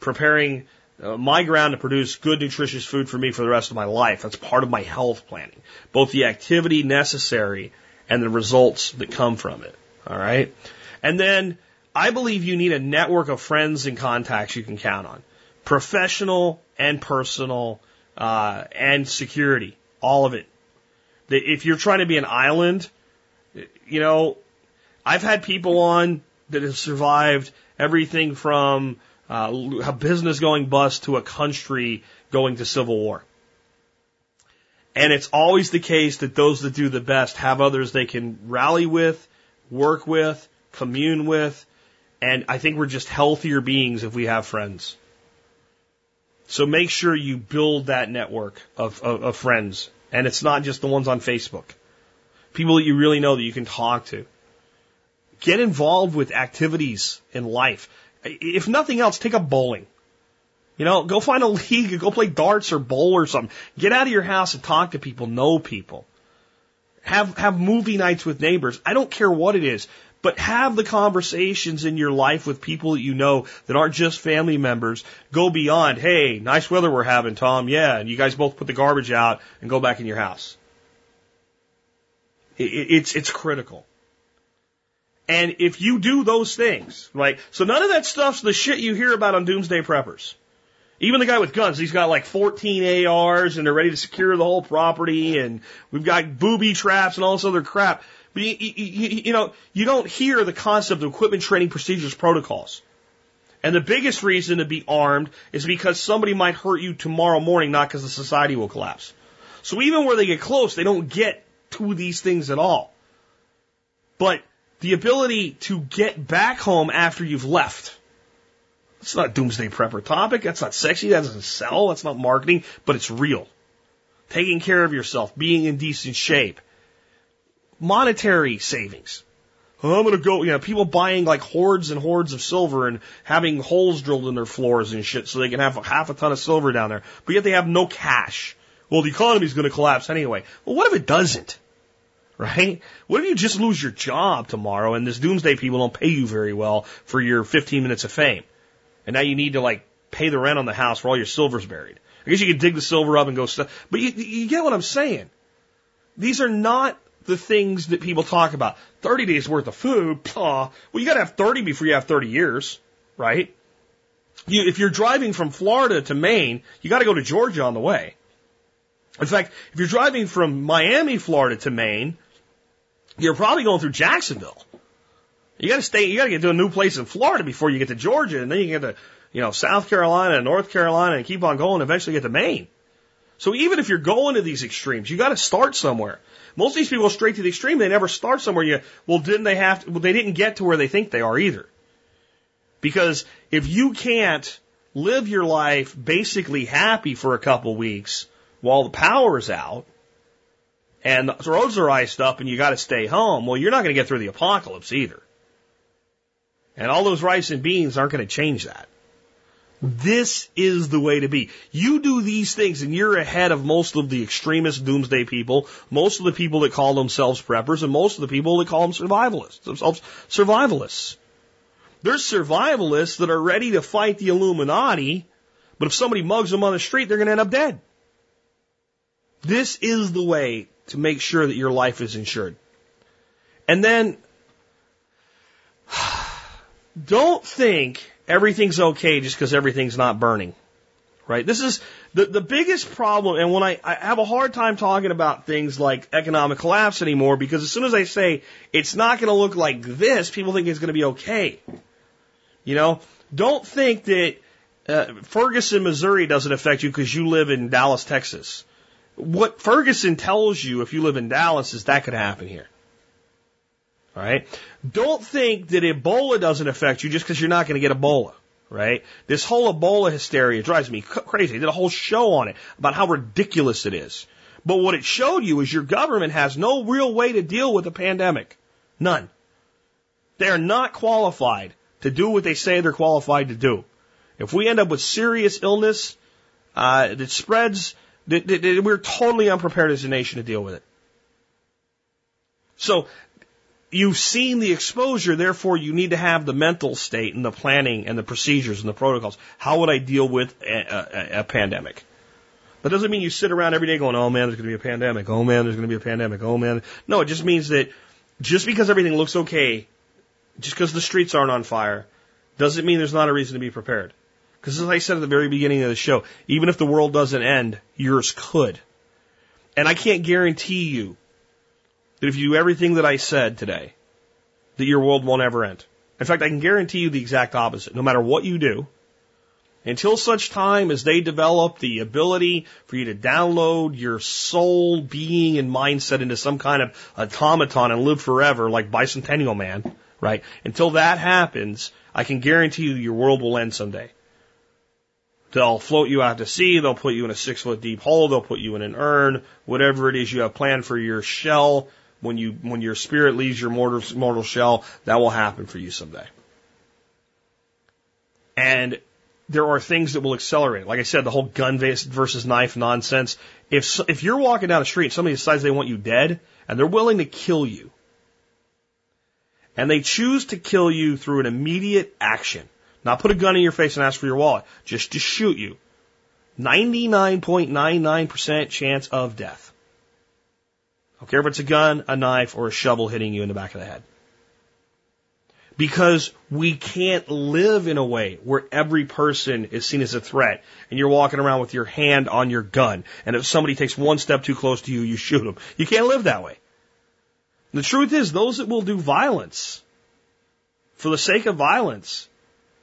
preparing uh, my ground to produce good, nutritious food for me for the rest of my life. That's part of my health planning, both the activity necessary and the results that come from it. All right. And then I believe you need a network of friends and contacts you can count on, professional and personal, uh, and security, all of it. If you're trying to be an island, you know, I've had people on that have survived everything from uh, a business going bust to a country going to civil war. And it's always the case that those that do the best have others they can rally with, work with, commune with, and I think we're just healthier beings if we have friends. So make sure you build that network of, of, of friends. And it's not just the ones on Facebook. People that you really know that you can talk to. Get involved with activities in life. If nothing else, take up bowling. You know, go find a league, go play darts or bowl or something. Get out of your house and talk to people, know people. Have, have movie nights with neighbors. I don't care what it is, but have the conversations in your life with people that you know that aren't just family members. Go beyond, hey, nice weather we're having, Tom. Yeah. And you guys both put the garbage out and go back in your house. It's, it's critical. And if you do those things, right? So none of that stuff's the shit you hear about on doomsday preppers. Even the guy with guns, he's got like 14 ARs and they're ready to secure the whole property and we've got booby traps and all this other crap. But you, you, you know, you don't hear the concept of equipment training procedures protocols. And the biggest reason to be armed is because somebody might hurt you tomorrow morning, not because the society will collapse. So even where they get close, they don't get to these things at all. But the ability to get back home after you've left. It's not a doomsday prepper topic. That's not sexy. That doesn't sell. That's not marketing, but it's real. Taking care of yourself, being in decent shape, monetary savings. I'm gonna go, you know, people buying like hordes and hordes of silver and having holes drilled in their floors and shit so they can have half a ton of silver down there, but yet they have no cash. Well, the economy's gonna collapse anyway. Well, what if it doesn't? Right? What if you just lose your job tomorrow and this doomsday people don't pay you very well for your 15 minutes of fame? And now you need to like pay the rent on the house where all your silver's buried. I guess you could dig the silver up and go stuff, but you, you get what I'm saying. These are not the things that people talk about. 30 days worth of food, Well, you gotta have 30 before you have 30 years, right? You, if you're driving from Florida to Maine, you gotta go to Georgia on the way. In fact, if you're driving from Miami, Florida to Maine, you're probably going through Jacksonville. You got to stay. You got to get to a new place in Florida before you get to Georgia, and then you get to you know South Carolina and North Carolina, and keep on going. Eventually get to Maine. So even if you're going to these extremes, you got to start somewhere. Most of these people straight to the extreme. They never start somewhere. You well, didn't they have? To, well, they didn't get to where they think they are either. Because if you can't live your life basically happy for a couple weeks while the power is out, and the roads are iced up and you got to stay home, well, you're not going to get through the apocalypse either. And all those rice and beans aren't going to change that. This is the way to be. You do these things and you're ahead of most of the extremist doomsday people, most of the people that call themselves preppers, and most of the people that call them survivalists, themselves survivalists. There's survivalists that are ready to fight the Illuminati, but if somebody mugs them on the street, they're going to end up dead. This is the way to make sure that your life is insured. And then don't think everything's okay just because everything's not burning. Right? This is the, the biggest problem. And when I, I have a hard time talking about things like economic collapse anymore because as soon as I say it's not going to look like this, people think it's going to be okay. You know, don't think that uh, Ferguson, Missouri doesn't affect you because you live in Dallas, Texas. What Ferguson tells you if you live in Dallas is that could happen here. All right. Don't think that Ebola doesn't affect you just because you're not going to get Ebola. Right. This whole Ebola hysteria drives me crazy. I did a whole show on it about how ridiculous it is. But what it showed you is your government has no real way to deal with a pandemic. None. They are not qualified to do what they say they're qualified to do. If we end up with serious illness uh, that spreads we're totally unprepared as a nation to deal with it. So you've seen the exposure, therefore you need to have the mental state and the planning and the procedures and the protocols. How would I deal with a, a, a pandemic? That doesn't mean you sit around every day going, oh man, there's going to be a pandemic. Oh man, there's going to be a pandemic. Oh man. No, it just means that just because everything looks okay, just because the streets aren't on fire, doesn't mean there's not a reason to be prepared. Because as I said at the very beginning of the show, even if the world doesn't end, yours could. And I can't guarantee you that if you do everything that I said today, that your world won't ever end. In fact, I can guarantee you the exact opposite. No matter what you do, until such time as they develop the ability for you to download your soul, being, and mindset into some kind of automaton and live forever like Bicentennial Man, right? Until that happens, I can guarantee you your world will end someday. They'll float you out to sea. They'll put you in a six foot deep hole. They'll put you in an urn. Whatever it is you have planned for your shell, when you when your spirit leaves your mortal, mortal shell, that will happen for you someday. And there are things that will accelerate. Like I said, the whole gun versus knife nonsense. If if you're walking down the street, and somebody decides they want you dead, and they're willing to kill you, and they choose to kill you through an immediate action, not put a gun in your face and ask for your wallet, just to shoot you, 99.99% chance of death. I don't care if it's a gun, a knife, or a shovel hitting you in the back of the head. Because we can't live in a way where every person is seen as a threat and you're walking around with your hand on your gun. And if somebody takes one step too close to you, you shoot them. You can't live that way. The truth is, those that will do violence for the sake of violence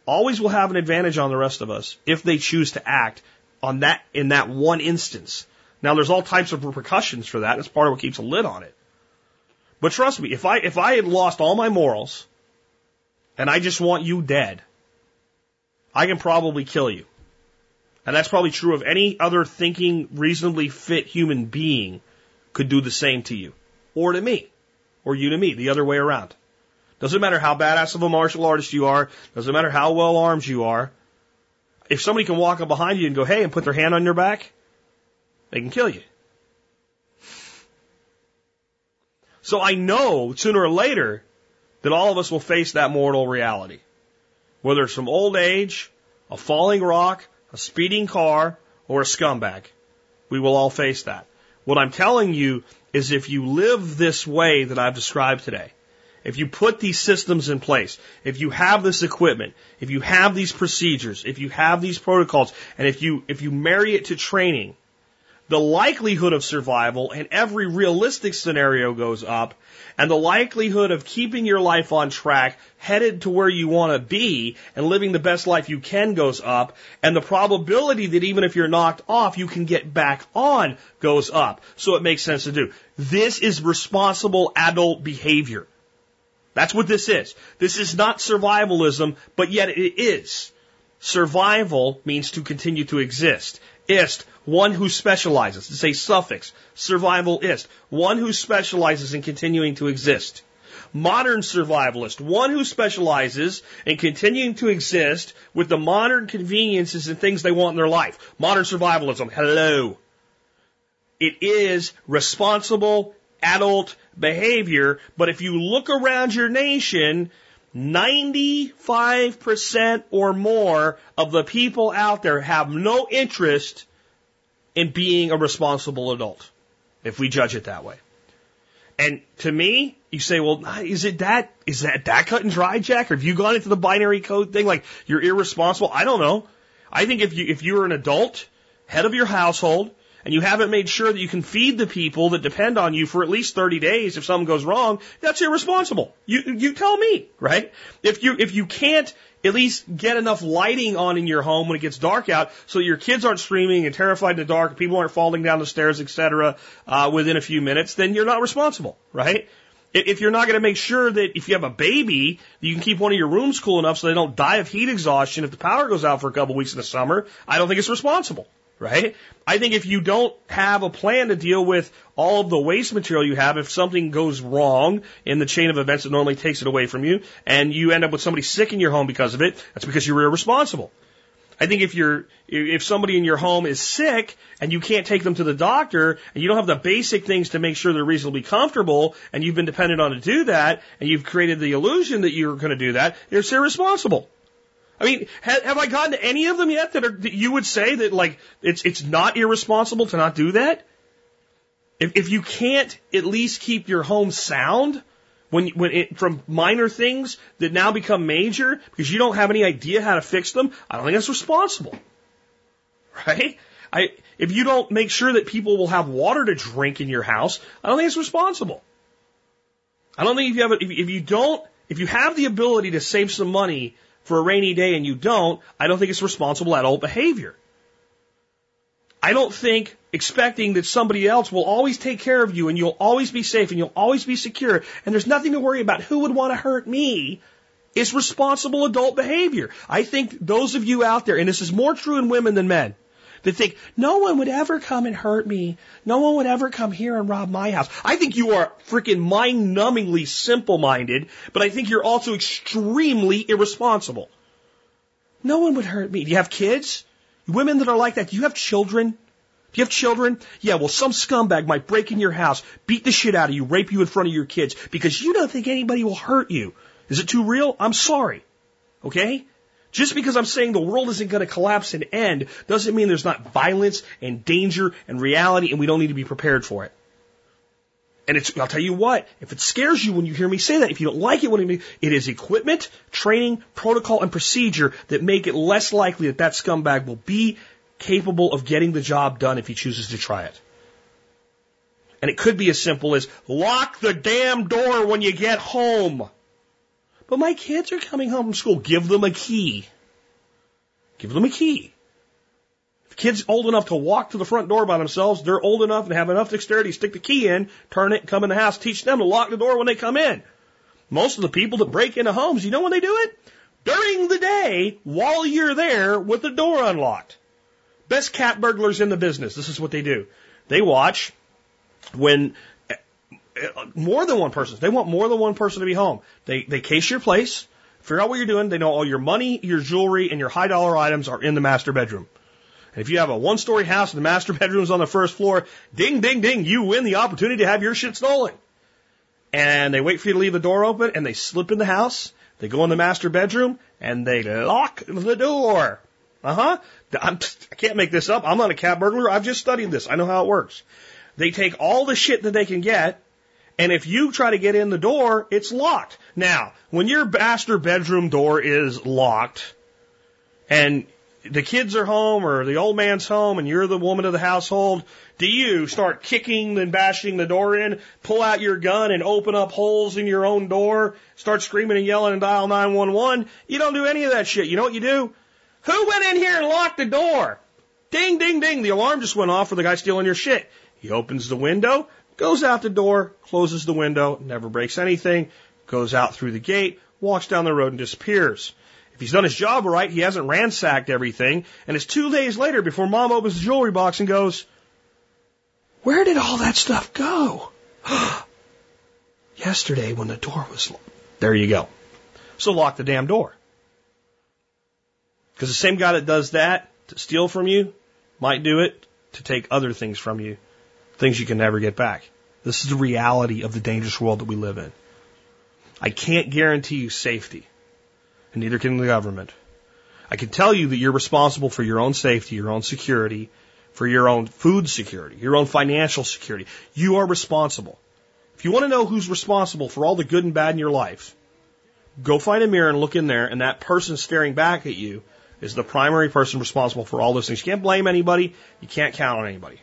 always will have an advantage on the rest of us if they choose to act on that, in that one instance. Now there's all types of repercussions for that. It's part of what keeps a lid on it. But trust me, if I, if I had lost all my morals and I just want you dead, I can probably kill you. And that's probably true of any other thinking, reasonably fit human being could do the same to you. Or to me. Or you to me, the other way around. Doesn't matter how badass of a martial artist you are, doesn't matter how well armed you are. If somebody can walk up behind you and go, hey, and put their hand on your back, they can kill you. So I know sooner or later that all of us will face that mortal reality. Whether it's from old age, a falling rock, a speeding car, or a scumbag. We will all face that. What I'm telling you is if you live this way that I've described today, if you put these systems in place, if you have this equipment, if you have these procedures, if you have these protocols, and if you, if you marry it to training, the likelihood of survival in every realistic scenario goes up, and the likelihood of keeping your life on track, headed to where you want to be, and living the best life you can goes up, and the probability that even if you're knocked off, you can get back on goes up. So it makes sense to do. This is responsible adult behavior. That's what this is. This is not survivalism, but yet it is. Survival means to continue to exist. Ist, one who specializes. It's a suffix. Survival ist, one who specializes in continuing to exist. Modern survivalist, one who specializes in continuing to exist with the modern conveniences and things they want in their life. Modern survivalism, hello. It is responsible adult behavior, but if you look around your nation, 95% or more of the people out there have no interest in being a responsible adult, if we judge it that way. And to me, you say, well, is it that, is that that cut and dry, Jack? Or have you gone into the binary code thing? Like, you're irresponsible? I don't know. I think if you, if you're an adult, head of your household, and you haven't made sure that you can feed the people that depend on you for at least 30 days if something goes wrong, that's irresponsible. You, you tell me, right? If you, if you can't at least get enough lighting on in your home when it gets dark out so your kids aren't screaming and terrified in the dark, people aren't falling down the stairs, etc., uh, within a few minutes, then you're not responsible, right? If you're not going to make sure that if you have a baby, you can keep one of your rooms cool enough so they don't die of heat exhaustion if the power goes out for a couple of weeks in the summer, I don't think it's responsible right? I think if you don't have a plan to deal with all of the waste material you have, if something goes wrong in the chain of events that normally takes it away from you, and you end up with somebody sick in your home because of it, that's because you were irresponsible. I think if you're, if somebody in your home is sick and you can't take them to the doctor and you don't have the basic things to make sure they're reasonably comfortable and you've been dependent on to do that and you've created the illusion that you're going to do that, it's irresponsible. I mean, have, have I gotten to any of them yet that, are, that you would say that like it's it's not irresponsible to not do that? If if you can't at least keep your home sound when when it from minor things that now become major because you don't have any idea how to fix them, I don't think that's responsible. Right? I if you don't make sure that people will have water to drink in your house, I don't think it's responsible. I don't think if you have a, if, if you don't if you have the ability to save some money for a rainy day and you don't, I don't think it's responsible adult behavior. I don't think expecting that somebody else will always take care of you and you'll always be safe and you'll always be secure and there's nothing to worry about who would want to hurt me is responsible adult behavior. I think those of you out there, and this is more true in women than men, that think no one would ever come and hurt me. No one would ever come here and rob my house. I think you are freaking mind numbingly simple minded, but I think you're also extremely irresponsible. No one would hurt me. Do you have kids? Women that are like that, do you have children? Do you have children? Yeah, well, some scumbag might break in your house, beat the shit out of you, rape you in front of your kids because you don't think anybody will hurt you. Is it too real? I'm sorry. Okay? Just because I'm saying the world isn't going to collapse and end doesn't mean there's not violence and danger and reality and we don't need to be prepared for it. And it's, I'll tell you what, if it scares you when you hear me say that, if you don't like it when it, it is equipment, training, protocol, and procedure that make it less likely that that scumbag will be capable of getting the job done if he chooses to try it. And it could be as simple as lock the damn door when you get home. But my kids are coming home from school. Give them a key. Give them a key. If kids old enough to walk to the front door by themselves, they're old enough and have enough dexterity, to stick the key in, turn it, come in the house, teach them to lock the door when they come in. Most of the people that break into homes, you know when they do it? During the day, while you're there with the door unlocked. Best cat burglars in the business. This is what they do. They watch when more than one person. They want more than one person to be home. They they case your place, figure out what you're doing. They know all your money, your jewelry, and your high dollar items are in the master bedroom. And if you have a one story house and the master bedroom's on the first floor, ding ding ding, you win the opportunity to have your shit stolen. And they wait for you to leave the door open and they slip in the house. They go in the master bedroom and they lock the door. Uh huh. I can't make this up. I'm not a cat burglar. I've just studied this. I know how it works. They take all the shit that they can get and if you try to get in the door, it's locked. Now, when your master bedroom door is locked and the kids are home or the old man's home and you're the woman of the household, do you start kicking and bashing the door in, pull out your gun and open up holes in your own door, start screaming and yelling and dial 911? You don't do any of that shit. You know what you do? Who went in here and locked the door? Ding, ding, ding. The alarm just went off for the guy stealing your shit. He opens the window, goes out the door, closes the window, never breaks anything, goes out through the gate, walks down the road and disappears. If he's done his job right, he hasn't ransacked everything, and it's two days later before mom opens the jewelry box and goes, Where did all that stuff go? Yesterday when the door was locked. There you go. So lock the damn door. Because the same guy that does that to steal from you might do it to take other things from you things you can never get back. This is the reality of the dangerous world that we live in. I can't guarantee you safety, and neither can the government. I can tell you that you're responsible for your own safety, your own security, for your own food security, your own financial security. You are responsible. If you want to know who's responsible for all the good and bad in your life, go find a mirror and look in there, and that person staring back at you is the primary person responsible for all those things. You can't blame anybody. You can't count on anybody.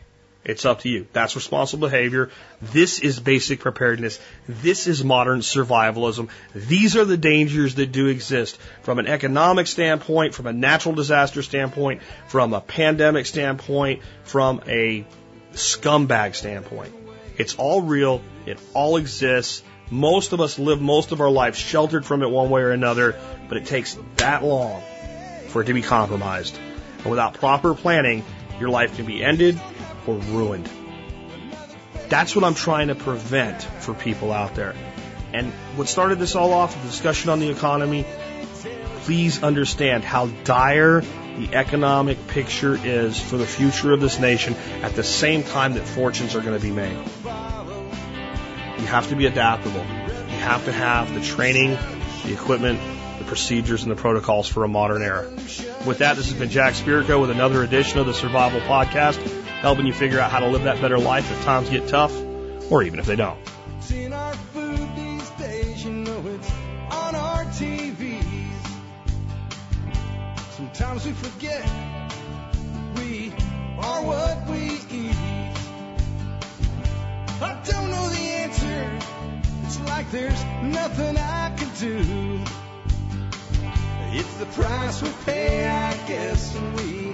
It's up to you. That's responsible behavior. This is basic preparedness. This is modern survivalism. These are the dangers that do exist from an economic standpoint, from a natural disaster standpoint, from a pandemic standpoint, from a scumbag standpoint. It's all real. It all exists. Most of us live most of our lives sheltered from it one way or another, but it takes that long for it to be compromised. And without proper planning, your life can be ended or ruined. That's what I'm trying to prevent for people out there. And what started this all off, the discussion on the economy, please understand how dire the economic picture is for the future of this nation at the same time that fortunes are going to be made. You have to be adaptable. You have to have the training, the equipment, the procedures, and the protocols for a modern era. With that, this has been Jack Spirko with another edition of the Survival Podcast, helping you figure out how to live that better life if times get tough, or even if they don't. Sometimes we forget we are what we eat. I don't know the answer. It's like there's nothing I can do. It's the price we pay, I guess, we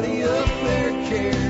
Nobody up there cares.